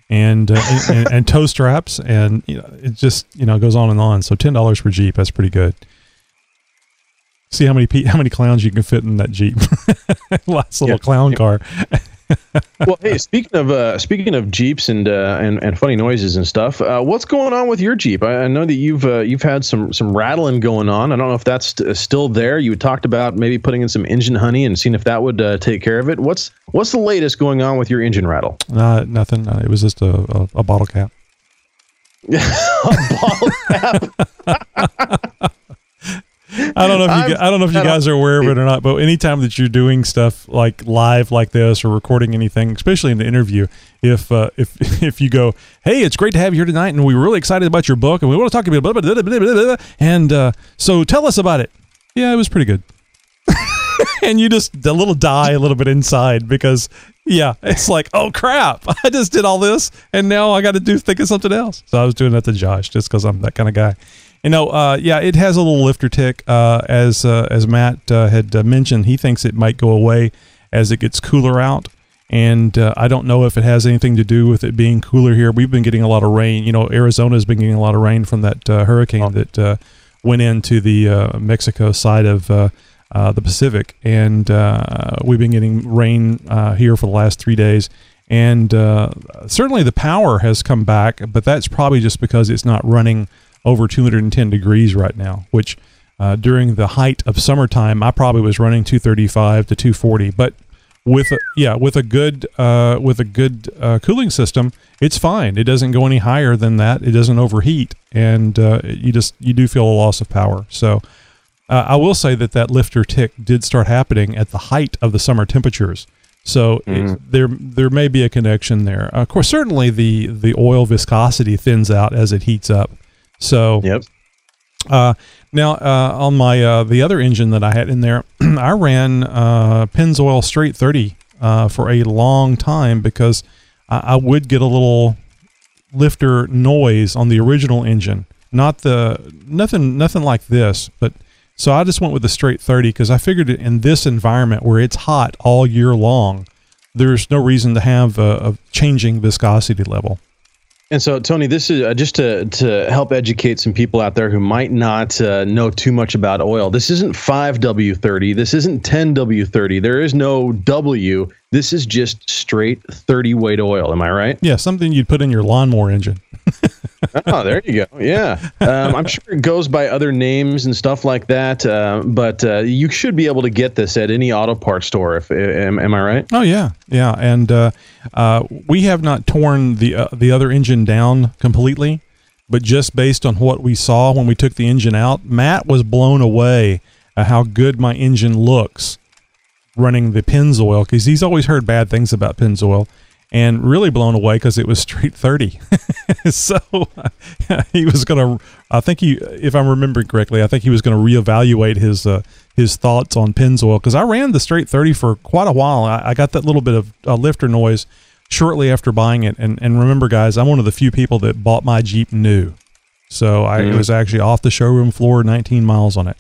and uh, and, and, and, toe straps, and you know, it just you know goes on and on. So ten dollars per Jeep. That's pretty good. See how many how many clowns you can fit in that Jeep. Last little yeah. clown car well, hey, speaking of uh, speaking of Jeeps and uh, and and funny noises and stuff, uh, what's going on with your Jeep? I, I know that you've uh, you've had some some rattling going on. I don't know if that's st- still there. You talked about maybe putting in some engine honey and seeing if that would uh, take care of it. What's what's the latest going on with your engine rattle? Uh, nothing. it was just a, a, a bottle cap. a bottle cap. I don't know if you I don't know if you guys are aware of it or not, but anytime that you're doing stuff like live like this or recording anything, especially in the interview, if uh, if if you go, hey, it's great to have you here tonight, and we're really excited about your book, and we want to talk about blah, blah, blah, blah, and uh, so tell us about it. Yeah, it was pretty good. and you just a little die a little bit inside because yeah, it's like oh crap, I just did all this, and now I got to do think of something else. So I was doing that to Josh just because I'm that kind of guy. You know, uh, yeah, it has a little lifter tick. Uh, as uh, as Matt uh, had uh, mentioned, he thinks it might go away as it gets cooler out. And uh, I don't know if it has anything to do with it being cooler here. We've been getting a lot of rain. You know, Arizona's been getting a lot of rain from that hurricane oh. that went into the Mexico side of the Pacific, and we've been getting rain here for the last three days and uh, certainly the power has come back, but that's probably just because it's not running over 210 degrees right now, which uh, during the height of summertime, I probably was running 235 to 240. But with a, yeah, with a good uh, with a good uh, cooling system, it's fine. It doesn't go any higher than that. It doesn't overheat, and uh, you just you do feel a loss of power. So. Uh, I will say that that lifter tick did start happening at the height of the summer temperatures. So mm-hmm. it, there there may be a connection there. of course, certainly the the oil viscosity thins out as it heats up. So yep. Uh, now uh, on my uh, the other engine that I had in there, I ran uh, Pennzoil Straight 30 uh, for a long time because I, I would get a little lifter noise on the original engine. Not the nothing nothing like this, but so I just went with the straight 30 because I figured in this environment where it's hot all year long, there's no reason to have a, a changing viscosity level. And so, Tony, this is uh, just to to help educate some people out there who might not uh, know too much about oil. This isn't 5W30. This isn't 10W30. There is no W. This is just straight 30 weight oil. Am I right? Yeah, something you'd put in your lawnmower engine. oh, there you go. Yeah, um, I'm sure it goes by other names and stuff like that. Uh, but uh, you should be able to get this at any auto parts store. If am, am I right? Oh yeah, yeah. And uh, uh we have not torn the uh, the other engine down completely, but just based on what we saw when we took the engine out, Matt was blown away at how good my engine looks running the Pennzoil because he's always heard bad things about Pennzoil and really blown away because it was straight 30. so he was going to, I think he, if I'm remembering correctly, I think he was going to reevaluate his, uh, his thoughts on Pennzoil because I ran the straight 30 for quite a while. I, I got that little bit of uh, lifter noise shortly after buying it. And, and remember, guys, I'm one of the few people that bought my Jeep new. So I mm. was actually off the showroom floor, 19 miles on it.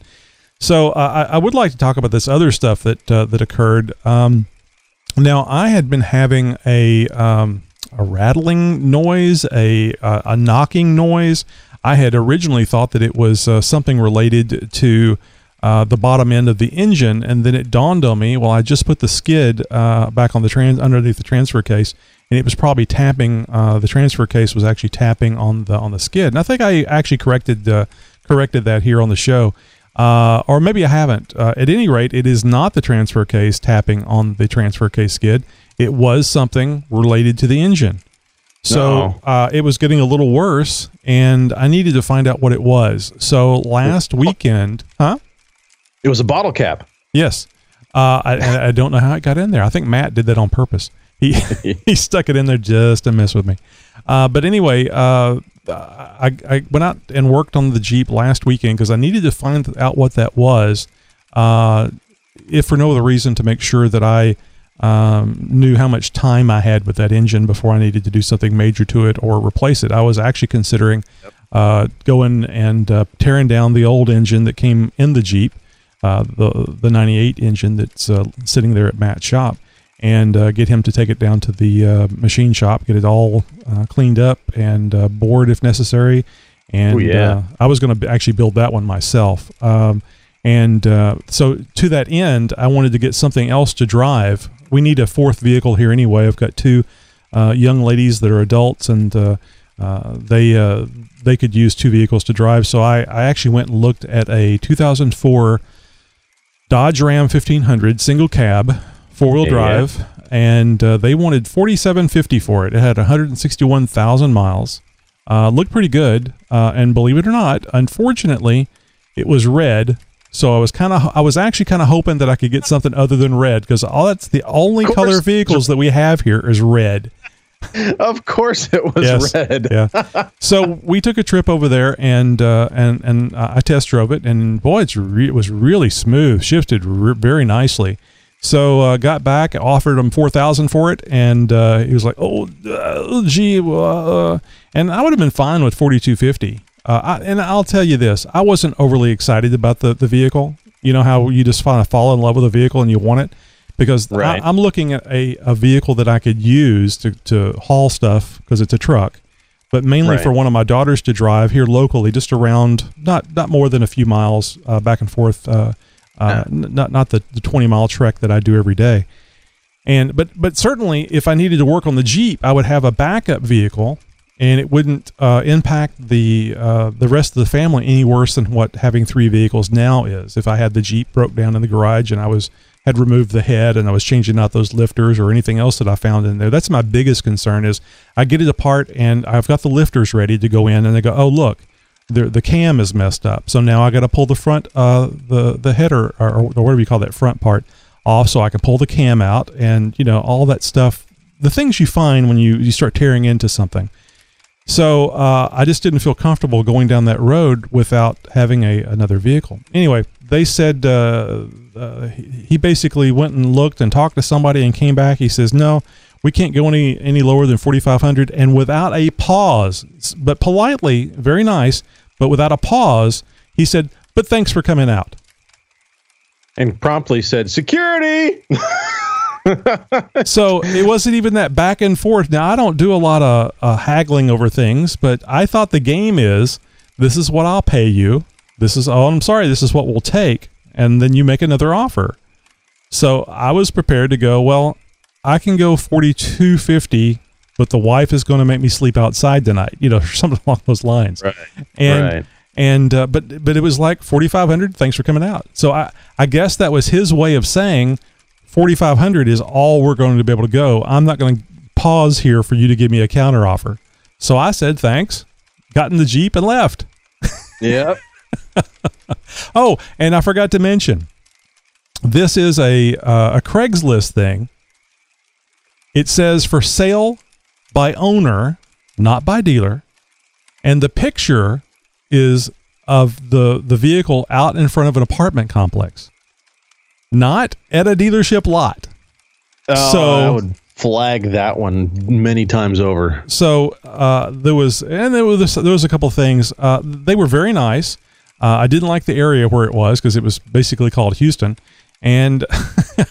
So uh, I, I, would like to talk about this other stuff that uh, that occurred. Um, now, I had been having a um, a rattling noise, a uh, a knocking noise. I had originally thought that it was uh, something related to uh, the bottom end of the engine, and then it dawned on me. Well, I just put the skid uh, back on the trans underneath the transfer case, and it was probably tapping. The transfer case was actually tapping on the on the skid, and I think I actually corrected corrected that here on the show uh, or maybe I haven't. Uh, at any rate, it is not the transfer case tapping on the transfer case skid. It was something related to the engine. So uh, it was getting a little worse, and I needed to find out what it was. So last weekend, huh? It was a bottle cap. Yes. Uh, I, I don't know how it got in there. I think Matt did that on purpose. He he stuck it in there just to mess with me. Uh, but anyway, uh, I, I went out and worked on the Jeep last weekend because I needed to find out what that was, uh, if for no other reason to make sure that I um, knew how much time I had with that engine before I needed to do something major to it or replace it. I was actually considering uh, going and uh, tearing down the old engine that came in the Jeep, uh, the the '98 engine that's uh, sitting there at Matt's shop and uh, get him to take it down to the uh, machine shop, get it all uh, cleaned up and uh, bored if necessary. And Ooh, yeah. Uh, I was going to actually build that one myself. Um, and uh, so to that end, I wanted to get something else to drive. We need a fourth vehicle here anyway. I've got two young ladies that are adults, and they they could use two vehicles to drive. So I, I actually went and looked at a 2004 Dodge Ram 1500 single cab four wheel yeah, drive, yeah. and uh, they wanted forty seven fifty for it. It had one hundred and sixty one thousand miles. Uh, looked pretty good, uh, and believe it or not, unfortunately, it was red. So I was kind of, I was actually kind of hoping that I could get something other than red because all that's the only color vehicles that we have here is red. of course it was yes. red. yeah. So we took a trip over there and uh, and and uh, I test drove it and boy, it's re- it was really smooth, shifted re- very nicely. So uh, got back, offered him four thousand for it, and uh, he was like, "Oh, uh, gee," uh, and I would have been fine with forty two fifty. Uh, and I'll tell you this: I wasn't overly excited about the the vehicle. You know how you just kind of fall in love with a vehicle and you want it because right. I, am looking at a, a vehicle that I could use to, to haul stuff because it's a truck, but mainly right. for one of my daughters to drive here locally, just around not not more than a few miles uh, back and forth uh, uh, n- not not the, the 20 mile trek that I do every day. And but but certainly, if I needed to work on the Jeep, I would have a backup vehicle, and it wouldn't uh, impact the uh, the rest of the family any worse than what having three vehicles now is. If I had the Jeep broke down in the garage and I was had removed the head and I was changing out those lifters or anything else that I found in there, that's my biggest concern. Is I get it apart and I've got the lifters ready to go in, and they go, oh look, the the cam is messed up. So now I got to pull the front uh the the header or, or whatever you call that front part off so I can pull the cam out and you know all that stuff. The things you find when you you start tearing into something. So uh, I just didn't feel comfortable going down that road without having a another vehicle. Anyway, they said uh, uh, he basically went and looked and talked to somebody and came back. He says, "No, We can't go any any lower than 4500 and without a pause, but politely, very nice, but without a pause, he said, "But thanks for coming out." And promptly said, "Security." so it wasn't even that back and forth. Now I don't do a lot of uh, haggling over things, but I thought the game is this is what I'll pay you. This is oh I'm sorry, this is what we'll take, and then you make another offer. So I was prepared to go. Well, I can go forty two fifty, but the wife is going to make me sleep outside tonight. You know, something along those lines. Right. And Right. and uh, but but it was like forty five hundred. Thanks for coming out. So I I guess that was his way of saying forty five hundred is all we're going to be able to go. I'm not going to pause here for you to give me a counter offer. So I said thanks, got in the jeep and left. Yep. Oh, and I forgot to mention, this is a uh, a Craigslist thing. It says for sale by owner, not by dealer, and the picture is of the the vehicle out in front of an apartment complex, not at a dealership lot. Oh, So- I would flag that one many times over. So uh, there was, and there was there was a couple of things. Uh, they were very nice. Uh, I didn't like the area where it was because it was basically called Houston, and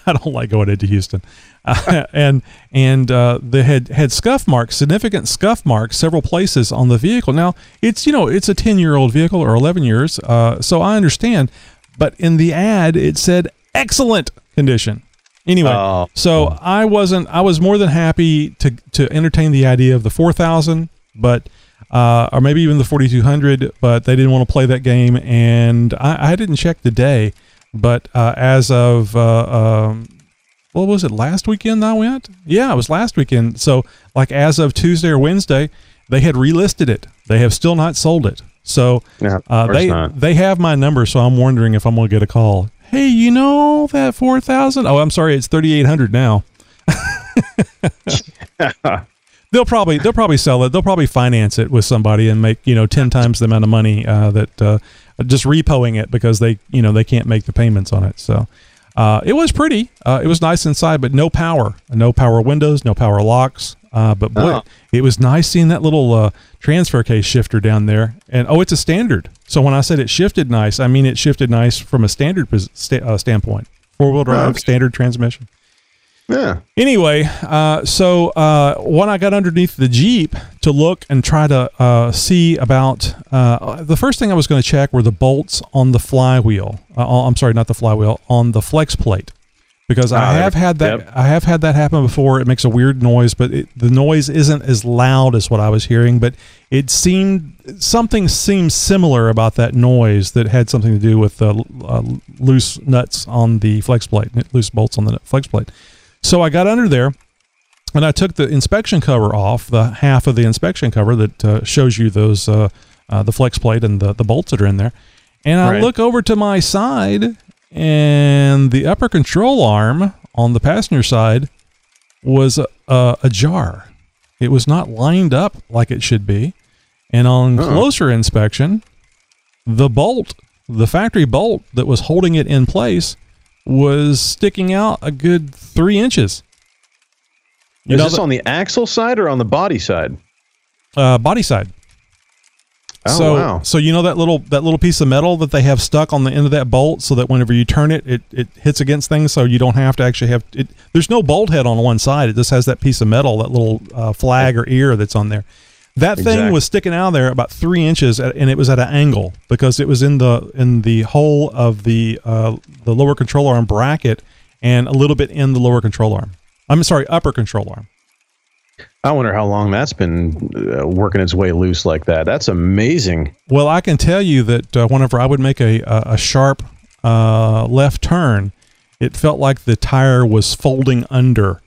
I don't like going into Houston. Uh, and and uh, they had had scuff marks, significant scuff marks, several places on the vehicle. Now it's you know it's a ten year old vehicle or eleven years, uh, so I understand. But in the ad, it said excellent condition. Anyway, Oh. so I wasn't. I was more than happy to to entertain the idea of the four thousand, but uh, or maybe even the forty two hundred. But they didn't want to play that game, and I, I didn't check the day. But uh, as of uh, um, what was it last weekend? I went. Yeah, it was last weekend. So like as of Tuesday or Wednesday, they had relisted it. They have still not sold it. So Yeah, uh, they not. they have my number. So I'm wondering if I'm going to get a call. Hey, you know that four thousand? Oh, I'm sorry, it's thirty eight hundred now. they'll probably they'll probably sell it. They'll probably finance it with somebody and make you know ten times the amount of money uh, that uh, just repoing it because they you know they can't make the payments on it. So uh, it was pretty. Uh, it was nice inside, but no power, no power windows, no power locks. Uh, but boy, Oh. it was nice seeing that little uh, transfer case shifter down there. And oh, it's a standard. So when I said it shifted nice, I mean it shifted nice from a standard sta- uh, standpoint. Four wheel drive, Okay. standard transmission. Yeah. Anyway, uh, so uh, when I got underneath the Jeep to look and try to uh, see about uh, the first thing I was going to check were the bolts on the flywheel. Uh, I'm sorry, not the flywheel, on the flex plate, because I Ah, have had that. yep. I have had that happen before. It makes a weird noise, but it, the noise isn't as loud as what I was hearing. But it seemed something seemed similar about that noise that had something to do with the uh, loose nuts on the flex plate, loose bolts on the flex plate. So I got under there and I took the inspection cover off, the half of the inspection cover that uh, shows you those uh, uh, the flex plate and the, the bolts that are in there. And I Right. look over to my side, and the upper control arm on the passenger side was uh, ajar. It was not lined up like it should be. And on Uh-uh. closer inspection, the bolt, the factory bolt that was holding it in place, was sticking out a good three inches. You Is know this the- on the axle side or on the body side? uh, body side. Oh so, wow. so you know that little that little piece of metal that they have stuck on the end of that bolt, so that whenever you turn it, it, it hits against things, so you don't have to actually have it. There's no bolt head on one side; it just has that piece of metal, that little uh, flag or ear that's on there. That thing was sticking out there about three inches, at, and it was at an angle because it was in the in the hole of the uh, the lower control arm bracket and a little bit in the lower control arm. I'm sorry, upper control arm. I wonder how long that's been uh, working its way loose like that. That's amazing. Well, I can tell you that uh, whenever I would make a a, a sharp uh, left turn, it felt like the tire was folding under.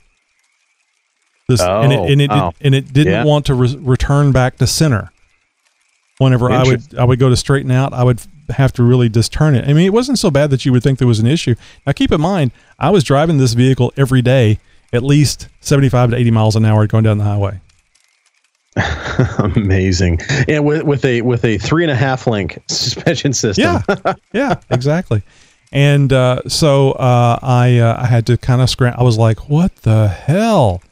This, and it Oh, and it, wow. and it didn't Yeah. want to re- return back to center. Whenever I would I would go to straighten out, I would have to really just turn it. I mean, it wasn't so bad that you would think there was an issue. Now, keep in mind, I was driving this vehicle every day, at least seventy five to eighty miles an hour going down the highway. amazing. And with, with a with a three and a half link suspension system. Yeah, yeah, exactly. And uh, so uh, I uh, I had to kind of scram. I was like, "What the hell?"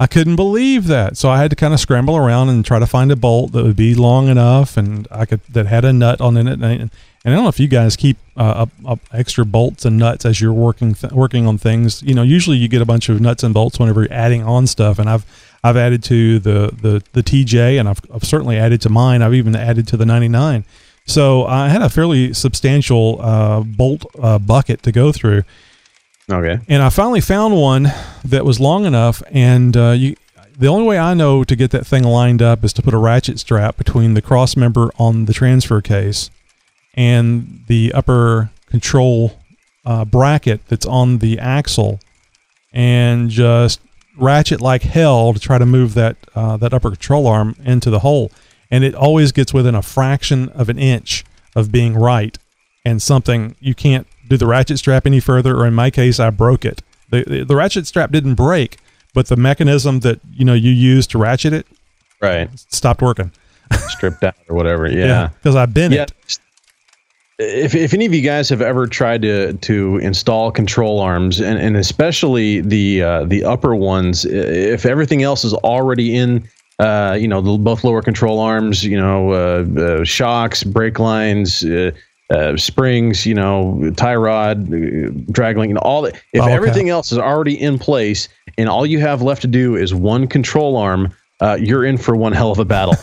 I couldn't believe that. So I had to kind of scramble around and try to find a bolt that would be long enough and I could that had a nut on it. And, and I don't know if you guys keep uh, up, up extra bolts and nuts as you're working th- working on things. You know, usually you get a bunch of nuts and bolts whenever you're adding on stuff. And I've I've added to the the the TJ and I've, I've certainly added to mine. I've even added to the 99. So I had a fairly substantial uh, bolt uh, bucket to go through. Okay. And I finally found one that was long enough, and uh, you. The only way I know to get that thing lined up is to put a ratchet strap between the cross member on the transfer case and the upper control uh, bracket that's on the axle, and just ratchet like hell to try to move that uh, that upper control arm into the hole. And it always gets within a fraction of an inch of being right, and something you can't do the ratchet strap any further, or in my case, I broke it. The, the, the ratchet strap didn't break, but the mechanism that you know you use to ratchet it Right. stopped working. Stripped out or whatever. Yeah. because I bent Yeah. it. If, if any of you guys have ever tried to to install control arms and, and especially the uh, the upper ones, if everything else is already in, uh, you know, the, both lower control arms, you know, uh, uh, shocks, brake lines, uh, springs, you know, tie rod, uh, drag link, and all that. If Oh, okay. everything else is already in place and all you have left to do is one control arm, uh, you're in for one hell of a battle.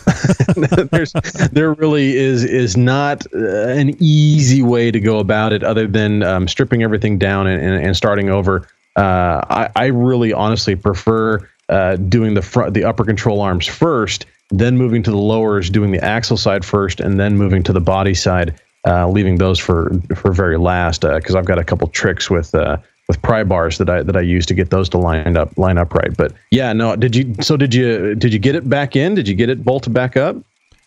There's, there really is is not uh, an easy way to go about it, other than um, stripping everything down and, and, and starting over. Uh, I, I really honestly prefer uh, doing the front, the upper control arms first, then moving to the lowers, doing the axle side first, and then moving to the body side, uh, leaving those for for very last. Because I've got a couple tricks with. Uh, with pry bars that I that I use to get those to line up line up right. But yeah, no. Did you? So did you? Did you get it back in? Did you get it bolted back up?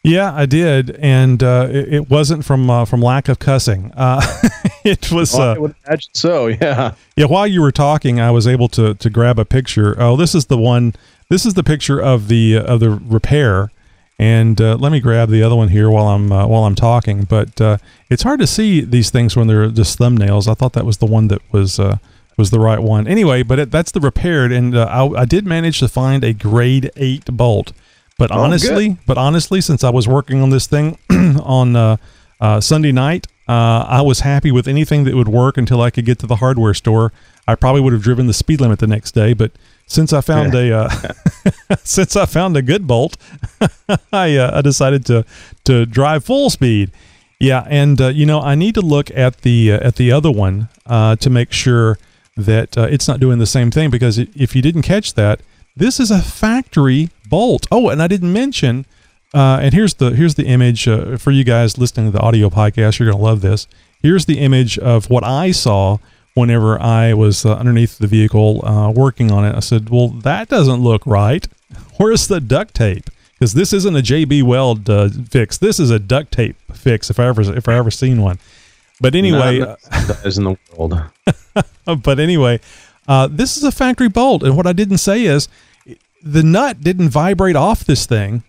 Yeah, I did, and uh, it, it wasn't from uh, from lack of cussing. Uh, it was. Well, Uh, I would imagine so. Yeah. Yeah, while you were talking, I was able to to grab a picture. Oh, this is the one. This is the picture of the uh, of the repair. And uh, let me grab the other one here while I'm uh, while I'm talking. But uh, it's hard to see these things when they're just thumbnails. I thought that was the one that was uh, was the right one. Anyway, but it, that's the repaired, and uh, I, I did manage to find a grade eight bolt. But Oh, honestly, but honestly, since I was working on this thing on uh, uh, Sunday night, uh, I was happy with anything that would work until I could get to the hardware store. I probably would have driven the speed limit the next day, but since I found a uh, since I found a good bolt, I uh, I decided to to drive full speed. Yeah, and uh, you know I need to look at the uh, at the other one uh, to make sure that uh, it's not doing the same thing because if you didn't catch that, this is a factory bolt. Oh, and I didn't mention. Uh, and here's the here's the image uh, for you guys listening to the audio podcast. You're gonna love this. Here's the image of what I saw whenever I was uh, underneath the vehicle uh, working on it. I said, "Well, that doesn't look right. Where's the duct tape? Because this isn't a JB Weld uh, fix. This is a duct tape fix. If I ever if I ever seen one. But anyway, that is in the world. uh, but anyway, uh, this is a factory bolt, and what I didn't say is the nut didn't vibrate off this thing.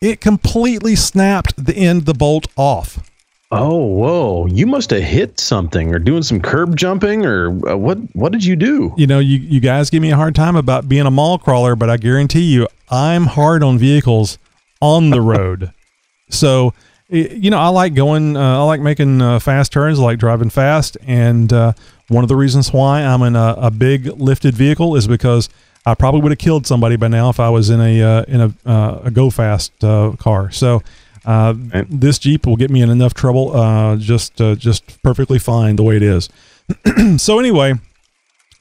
It completely snapped the end of the bolt off. Oh, whoa! You must have hit something, or doing some curb jumping, or uh, what? What did you do? You know, you, you guys give me a hard time about being a mall crawler, but I guarantee you, I'm hard on vehicles on the road. so, you know, I like going, uh, I like making uh, fast turns, I like driving fast. And uh, one of the reasons why I'm in a, a big lifted vehicle is because I probably would have killed somebody by now if I was in a uh, in a, uh, a go fast uh, car. So, uh, Right. this Jeep will get me in enough trouble, uh, just uh, just perfectly fine the way it is. so anyway,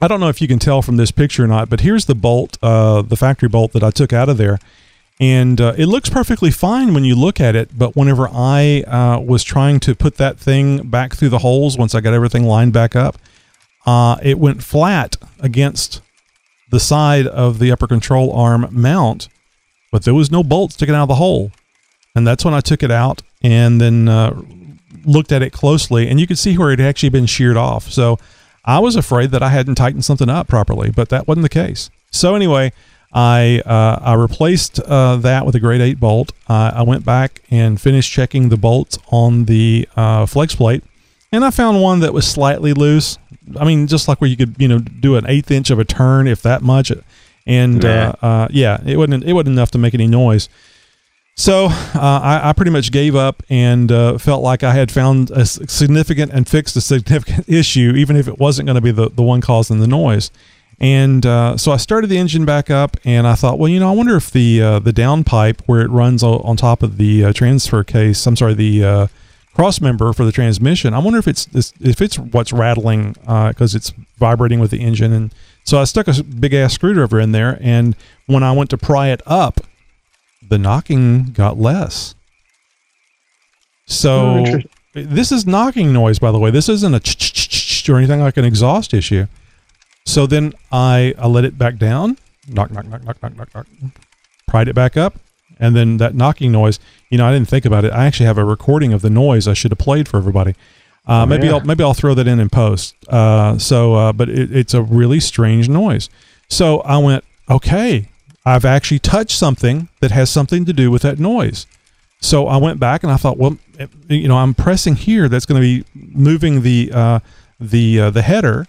I don't know if you can tell from this picture or not, but here's the bolt, uh, the factory bolt that I took out of there. And uh, it looks perfectly fine when you look at it. But whenever I uh, was trying to put that thing back through the holes, once I got everything lined back up, uh, it went flat against the side of the upper control arm mount, but there was no bolt sticking out of the hole. And that's when I took it out and then uh, looked at it closely, and you could see where it had actually been sheared off. So I was afraid that I hadn't tightened something up properly, but that wasn't the case. So anyway, I uh, I replaced uh, that with a grade eight bolt. Uh, I went back and finished checking the bolts on the uh, flex plate, and I found one that was slightly loose. I mean, just like where you could you know do an eighth inch of a turn, if that much. and uh, uh, yeah, it wasn't it wasn't enough to make any noise. So uh, I, I pretty much gave up and uh, felt like I had found a significant and fixed a significant issue, even if it wasn't going to be the, the one causing the noise. And uh, so I started the engine back up, and I thought, well, you know, I wonder if the uh, the downpipe where it runs o- on top of the uh, transfer case, I'm sorry, the uh, cross member for the transmission, I wonder if it's if it's what's rattling because it's vibrating with the engine. And so I stuck a big ass screwdriver in there, and when I went to pry it up, the knocking got less. Oh, So interesting. this is knocking noise, by the way. This isn't a ch ch ch or anything like an exhaust issue. So then I, I let it back down, knock, knock, knock, knock, knock, knock, knock, pried it back up, and then that knocking noise. You know, I didn't think about it. I actually have a recording of the noise I should have played for everybody. Uh, maybe yeah. I'll maybe I'll throw that in in post. Uh, so, uh, but it, it's a really strange noise. So I went, okay, I've actually touched something that has something to do with that noise. So I went back and I thought, well, you know, I'm pressing here. That's going to be moving the uh, the uh, the header.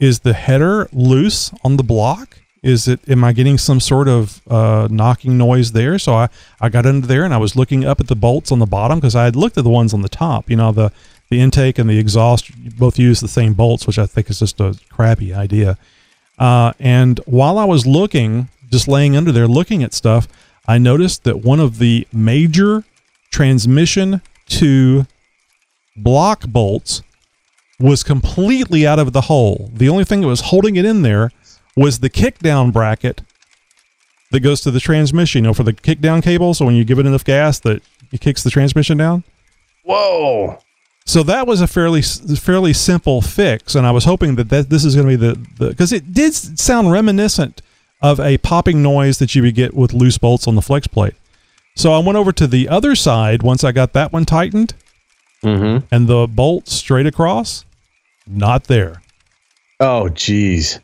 Is the header loose on the block? Is it? Am I getting some sort of uh, knocking noise there? So I I got under there and I was looking up at the bolts on the bottom because I had looked at the ones on the top. You know, the the intake and the exhaust both use the same bolts, which I think is just a crappy idea. Uh, and while I was looking, just laying under there looking at stuff, I noticed that one of the major transmission to block bolts was completely out of the hole. The only thing that was holding it in there was the kickdown bracket that goes to the transmission, you know, for the kickdown cable. So when you give it enough gas that it kicks the transmission down. Whoa. So that was a fairly fairly simple fix, and I was hoping that, that this is going to be the because it did sound reminiscent of a popping noise that you would get with loose bolts on the flex plate. So I went over to the other side once I got that one tightened, Mm-hmm. and the bolt straight across, not there. Oh, geez.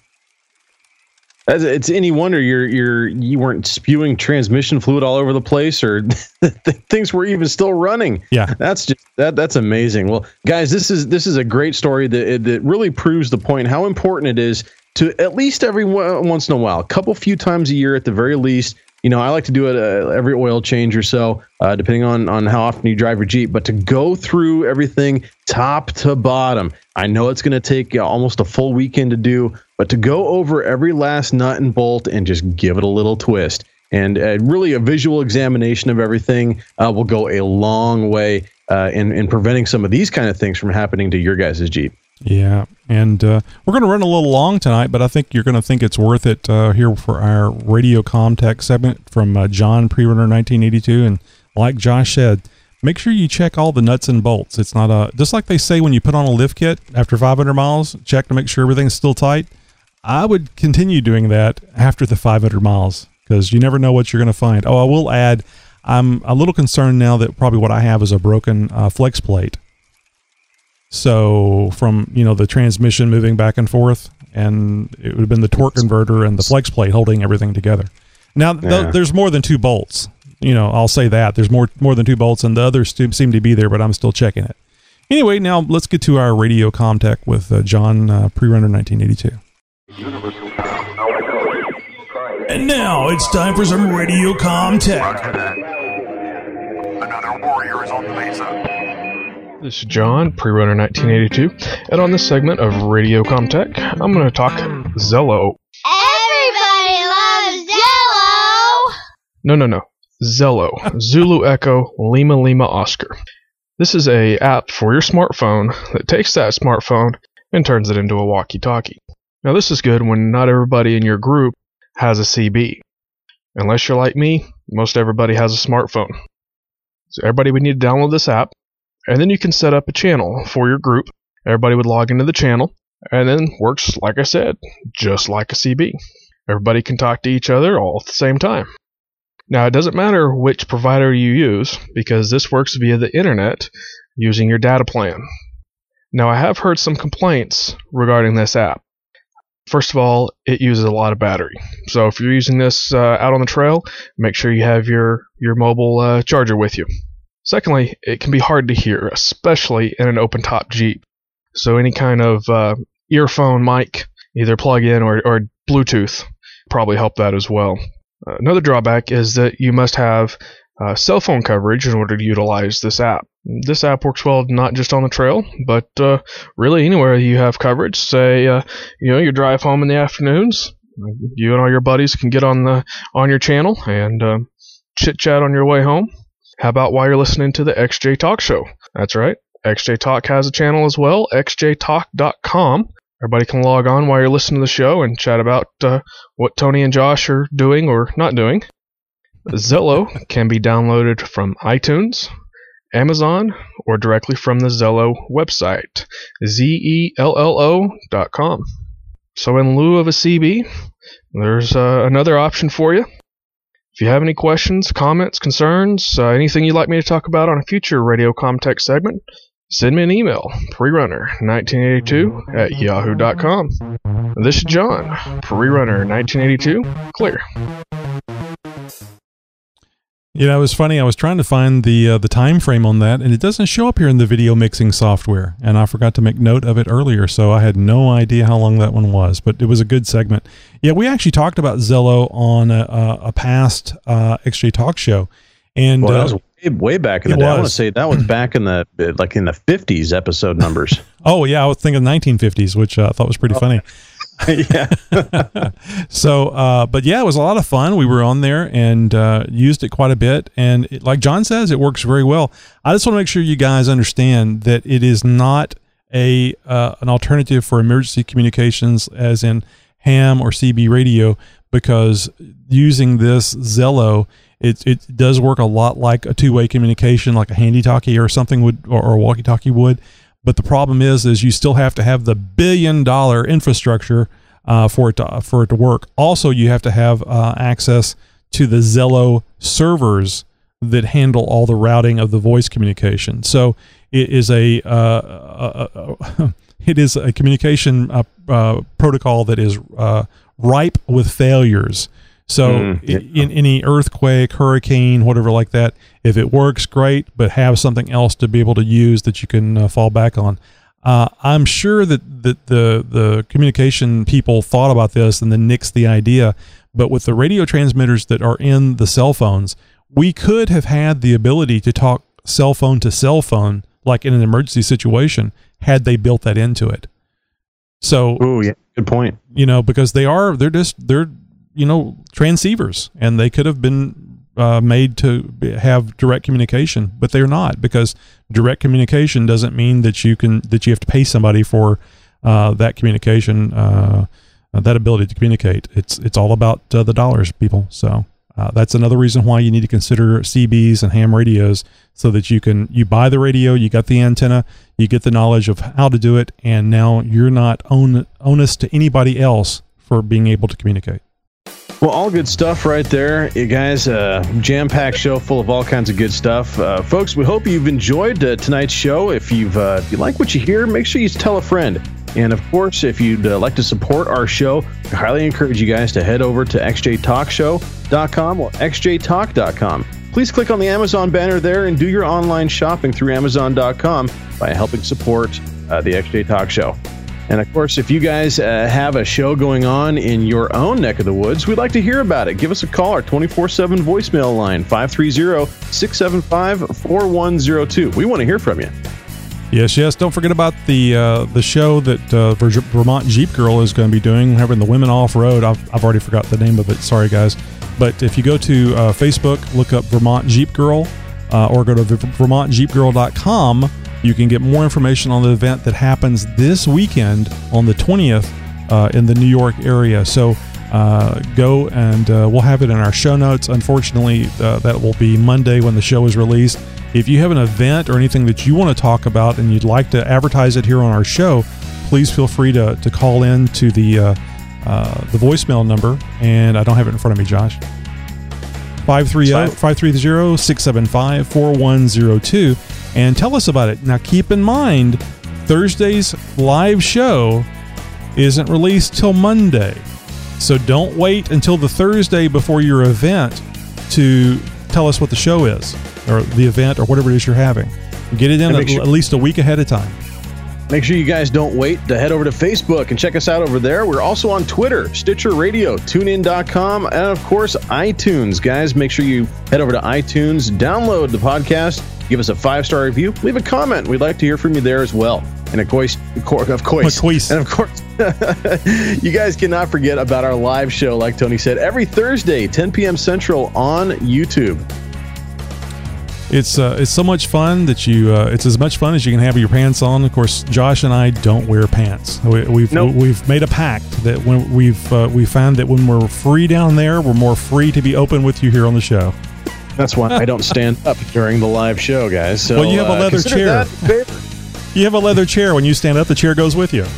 That's- It's any wonder you're you're you weren't spewing transmission fluid all over the place, or things were even still running. Yeah. That's just that that's amazing. Well, guys, this is this is a great story that that really proves the point how important it is to at least every once in a while, a couple few times a year at the very least. You know, I like to do it uh, every oil change or so, uh, depending on on how often you drive your Jeep. But to go through everything top to bottom, I know it's going to take uh, almost a full weekend to do, but to go over every last nut and bolt and just give it a little twist and uh, really a visual examination of everything uh, will go a long way uh, in in preventing some of these kind of things from happening to your guys' Jeep. Yeah, and uh, we're going to run a little long tonight, but I think you're going to think it's worth it uh, here for our Radio Comtech segment from uh, John Prerunner 1982. And like Josh said, make sure you check all the nuts and bolts. It's not a just like they say when you put on a lift kit after 500 miles, check to make sure everything's still tight. I would continue doing that after the 500 miles because you never know what you're going to find. Oh, I will add, I'm a little concerned now that probably what I have is a broken uh, flex plate. So from you know the transmission moving back and forth, and it would have been the torque converter and the flex plate holding everything together. Now th- Yeah. there's more than two bolts. You know, I'll say that there's more more than two bolts, and the others stu- seem to be there, but I'm still checking it. Anyway, now let's get to our radio comtech with uh, John uh, Prerunner 1982. And now it's time for some radio comtech. Another warrior is on the mesa. This is John, pre-runner 1982, and on this segment of Radio Comtech, I'm going to talk Zello. Everybody loves Jello. No, no, no. Zello. Zulu Echo Lima Lima Oscar. This is a app for your smartphone that takes that smartphone and turns it into a walkie-talkie. Now this is good when not everybody in your group has a CB. Unless you're like me, most everybody has a smartphone. So everybody would need to download this app, and then you can set up a channel for your group. Everybody would log into the channel, and then works like I said, just like a CB. Everybody can talk to each other all at the same time. Now, it doesn't matter which provider you use because this works via the internet using your data plan. Now, I have heard some complaints regarding this app. First of all, it uses a lot of battery. So if you're using this uh, out on the trail, make sure you have your, your mobile uh, charger with you. Secondly, it can be hard to hear, especially in an open top Jeep. So any kind of uh, earphone mic, either plug in or, or Bluetooth, probably help that as well. Another drawback is that you must have uh, cell phone coverage in order to utilize this app. This app works well not just on the trail, but uh, really anywhere you have coverage. Say, uh, you know, you drive home in the afternoons, you and all your buddies can get on the on your channel and uh, chit chat on your way home. How about while you're listening to the XJ Talk Show? That's right. XJ Talk has a channel as well, xjtalk.com. Everybody can log on while you're listening to the show and chat about uh, what Tony and Josh are doing or not doing. Zello can be downloaded from iTunes, Amazon, or directly from the Zello website, zello.com. So, in lieu of a CB, there's uh, another option for you. If you have any questions, comments, concerns, uh, anything you'd like me to talk about on a future Radio Comtech segment, send me an email, prerunner1982 at yahoo.com. This is John, prerunner1982, clear. You know, it was funny. I was trying to find the uh, the time frame on that, and it doesn't show up here in the video mixing software. And I forgot to make note of it earlier, so I had no idea how long that one was. But it was a good segment. Yeah, we actually talked about Zello on a, a, a past uh, XJ Talk show, and Well, that uh, was way, way back in the day. I want to say that was back in the like in the fifties episode numbers. oh yeah, I was thinking 1950s, which uh, I thought was pretty funny. yeah. so, uh, but yeah, it was a lot of fun. We were on there and uh, used it quite a bit. And it, like John says, it works very well. I just want to make sure you guys understand that it is not a uh, an alternative for emergency communications, as in ham or CB radio, because using this Zello, it it does work a lot like a two way communication, like a handy talkie or something would, or, or a walkie talkie would. But the problem is, is you still have to have the billion dollar infrastructure uh, for it to for it to work. Also, you have to have uh, access to the Zello servers that handle all the routing of the voice communication. So it is a uh, uh, uh, it is a communication uh, protocol that is ripe with failures. So Mm, yeah. i- in any earthquake, hurricane, whatever like that, if it works, great. But have something else to be able to use that you can uh, fall back on. Uh, I'm sure that, that the the communication people thought about this and then nixed the idea. But with the radio transmitters that are in the cell phones, we could have had the ability to talk cell phone to cell phone, like in an emergency situation, had they built that into it. So, oh yeah, good point. You know, because they are they're just they're you know transceivers, and they could have been uh, made to have direct communication, but they're not because direct communication doesn't mean that you can that you have to pay somebody for uh, that communication, uh, uh, that ability to communicate. It's it's all about uh, the dollars, people. So. Uh, that's another reason why you need to consider CBs and ham radios so that you can you buy the radio, you got the antenna, you get the knowledge of how to do it, and now you're not own onus to anybody else for being able to communicate. Well, all good stuff right there, you guys. Uh, jam-packed show full of all kinds of good stuff, uh, folks. We hope you've enjoyed uh, tonight's show. If you've uh, if you like what you hear, make sure you tell a friend. And of course, if you'd uh, like to support our show, I highly encourage you guys to head over to xjtalkshow.com or xjtalk.com. Please click on the Amazon banner there and do your online shopping through Amazon.com by helping support uh, the XJ Talk Show. And of course, if you guys uh, have a show going on in your own neck of the woods, we'd like to hear about it. Give us a call, our 24 7 voicemail line, 530 675 4102. We want to hear from you. Yes, yes. Don't forget about the uh, the show that uh, Vermont Jeep Girl is going to be doing, having the women off road. I've, I've already forgot the name of it. Sorry, guys. But if you go to uh, Facebook, look up Vermont Jeep Girl, uh, or go to VermontJeepGirl.com, you can get more information on the event that happens this weekend on the 20th uh, in the New York area. So uh, go and uh, we'll have it in our show notes. Unfortunately, uh, that will be Monday when the show is released. If you have an event or anything that you want to talk about and you'd like to advertise it here on our show, please feel free to, to call in to the uh, uh, the voicemail number. And I don't have it in front of me, Josh. 530 675 4102 and tell us about it. Now, keep in mind, Thursday's live show isn't released till Monday. So don't wait until the Thursday before your event to tell us what the show is or the event or whatever it is you're having. Get it in at, sure- at least a week ahead of time. Make sure you guys don't wait to head over to Facebook and check us out over there. We're also on Twitter, Stitcher Radio, TuneIn.com, and of course, iTunes. Guys, make sure you head over to iTunes, download the podcast, give us a five star review, leave a comment. We'd like to hear from you there as well. And of course, of course, of course, and of course, you guys cannot forget about our live show, like Tony said, every Thursday, 10 p.m. Central on YouTube. It's uh, it's so much fun that you uh, it's as much fun as you can have your pants on. Of course, Josh and I don't wear pants. We, we've Nope. we've made a pact that when we've uh, we found that when we're free down there, we're more free to be open with you here on the show. That's why I don't stand up during the live show, guys. So, well, you have a uh, leather consider chair. that. You have a leather chair. When you stand up, the chair goes with you.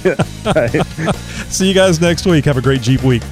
See you guys next week. Have a great Jeep week.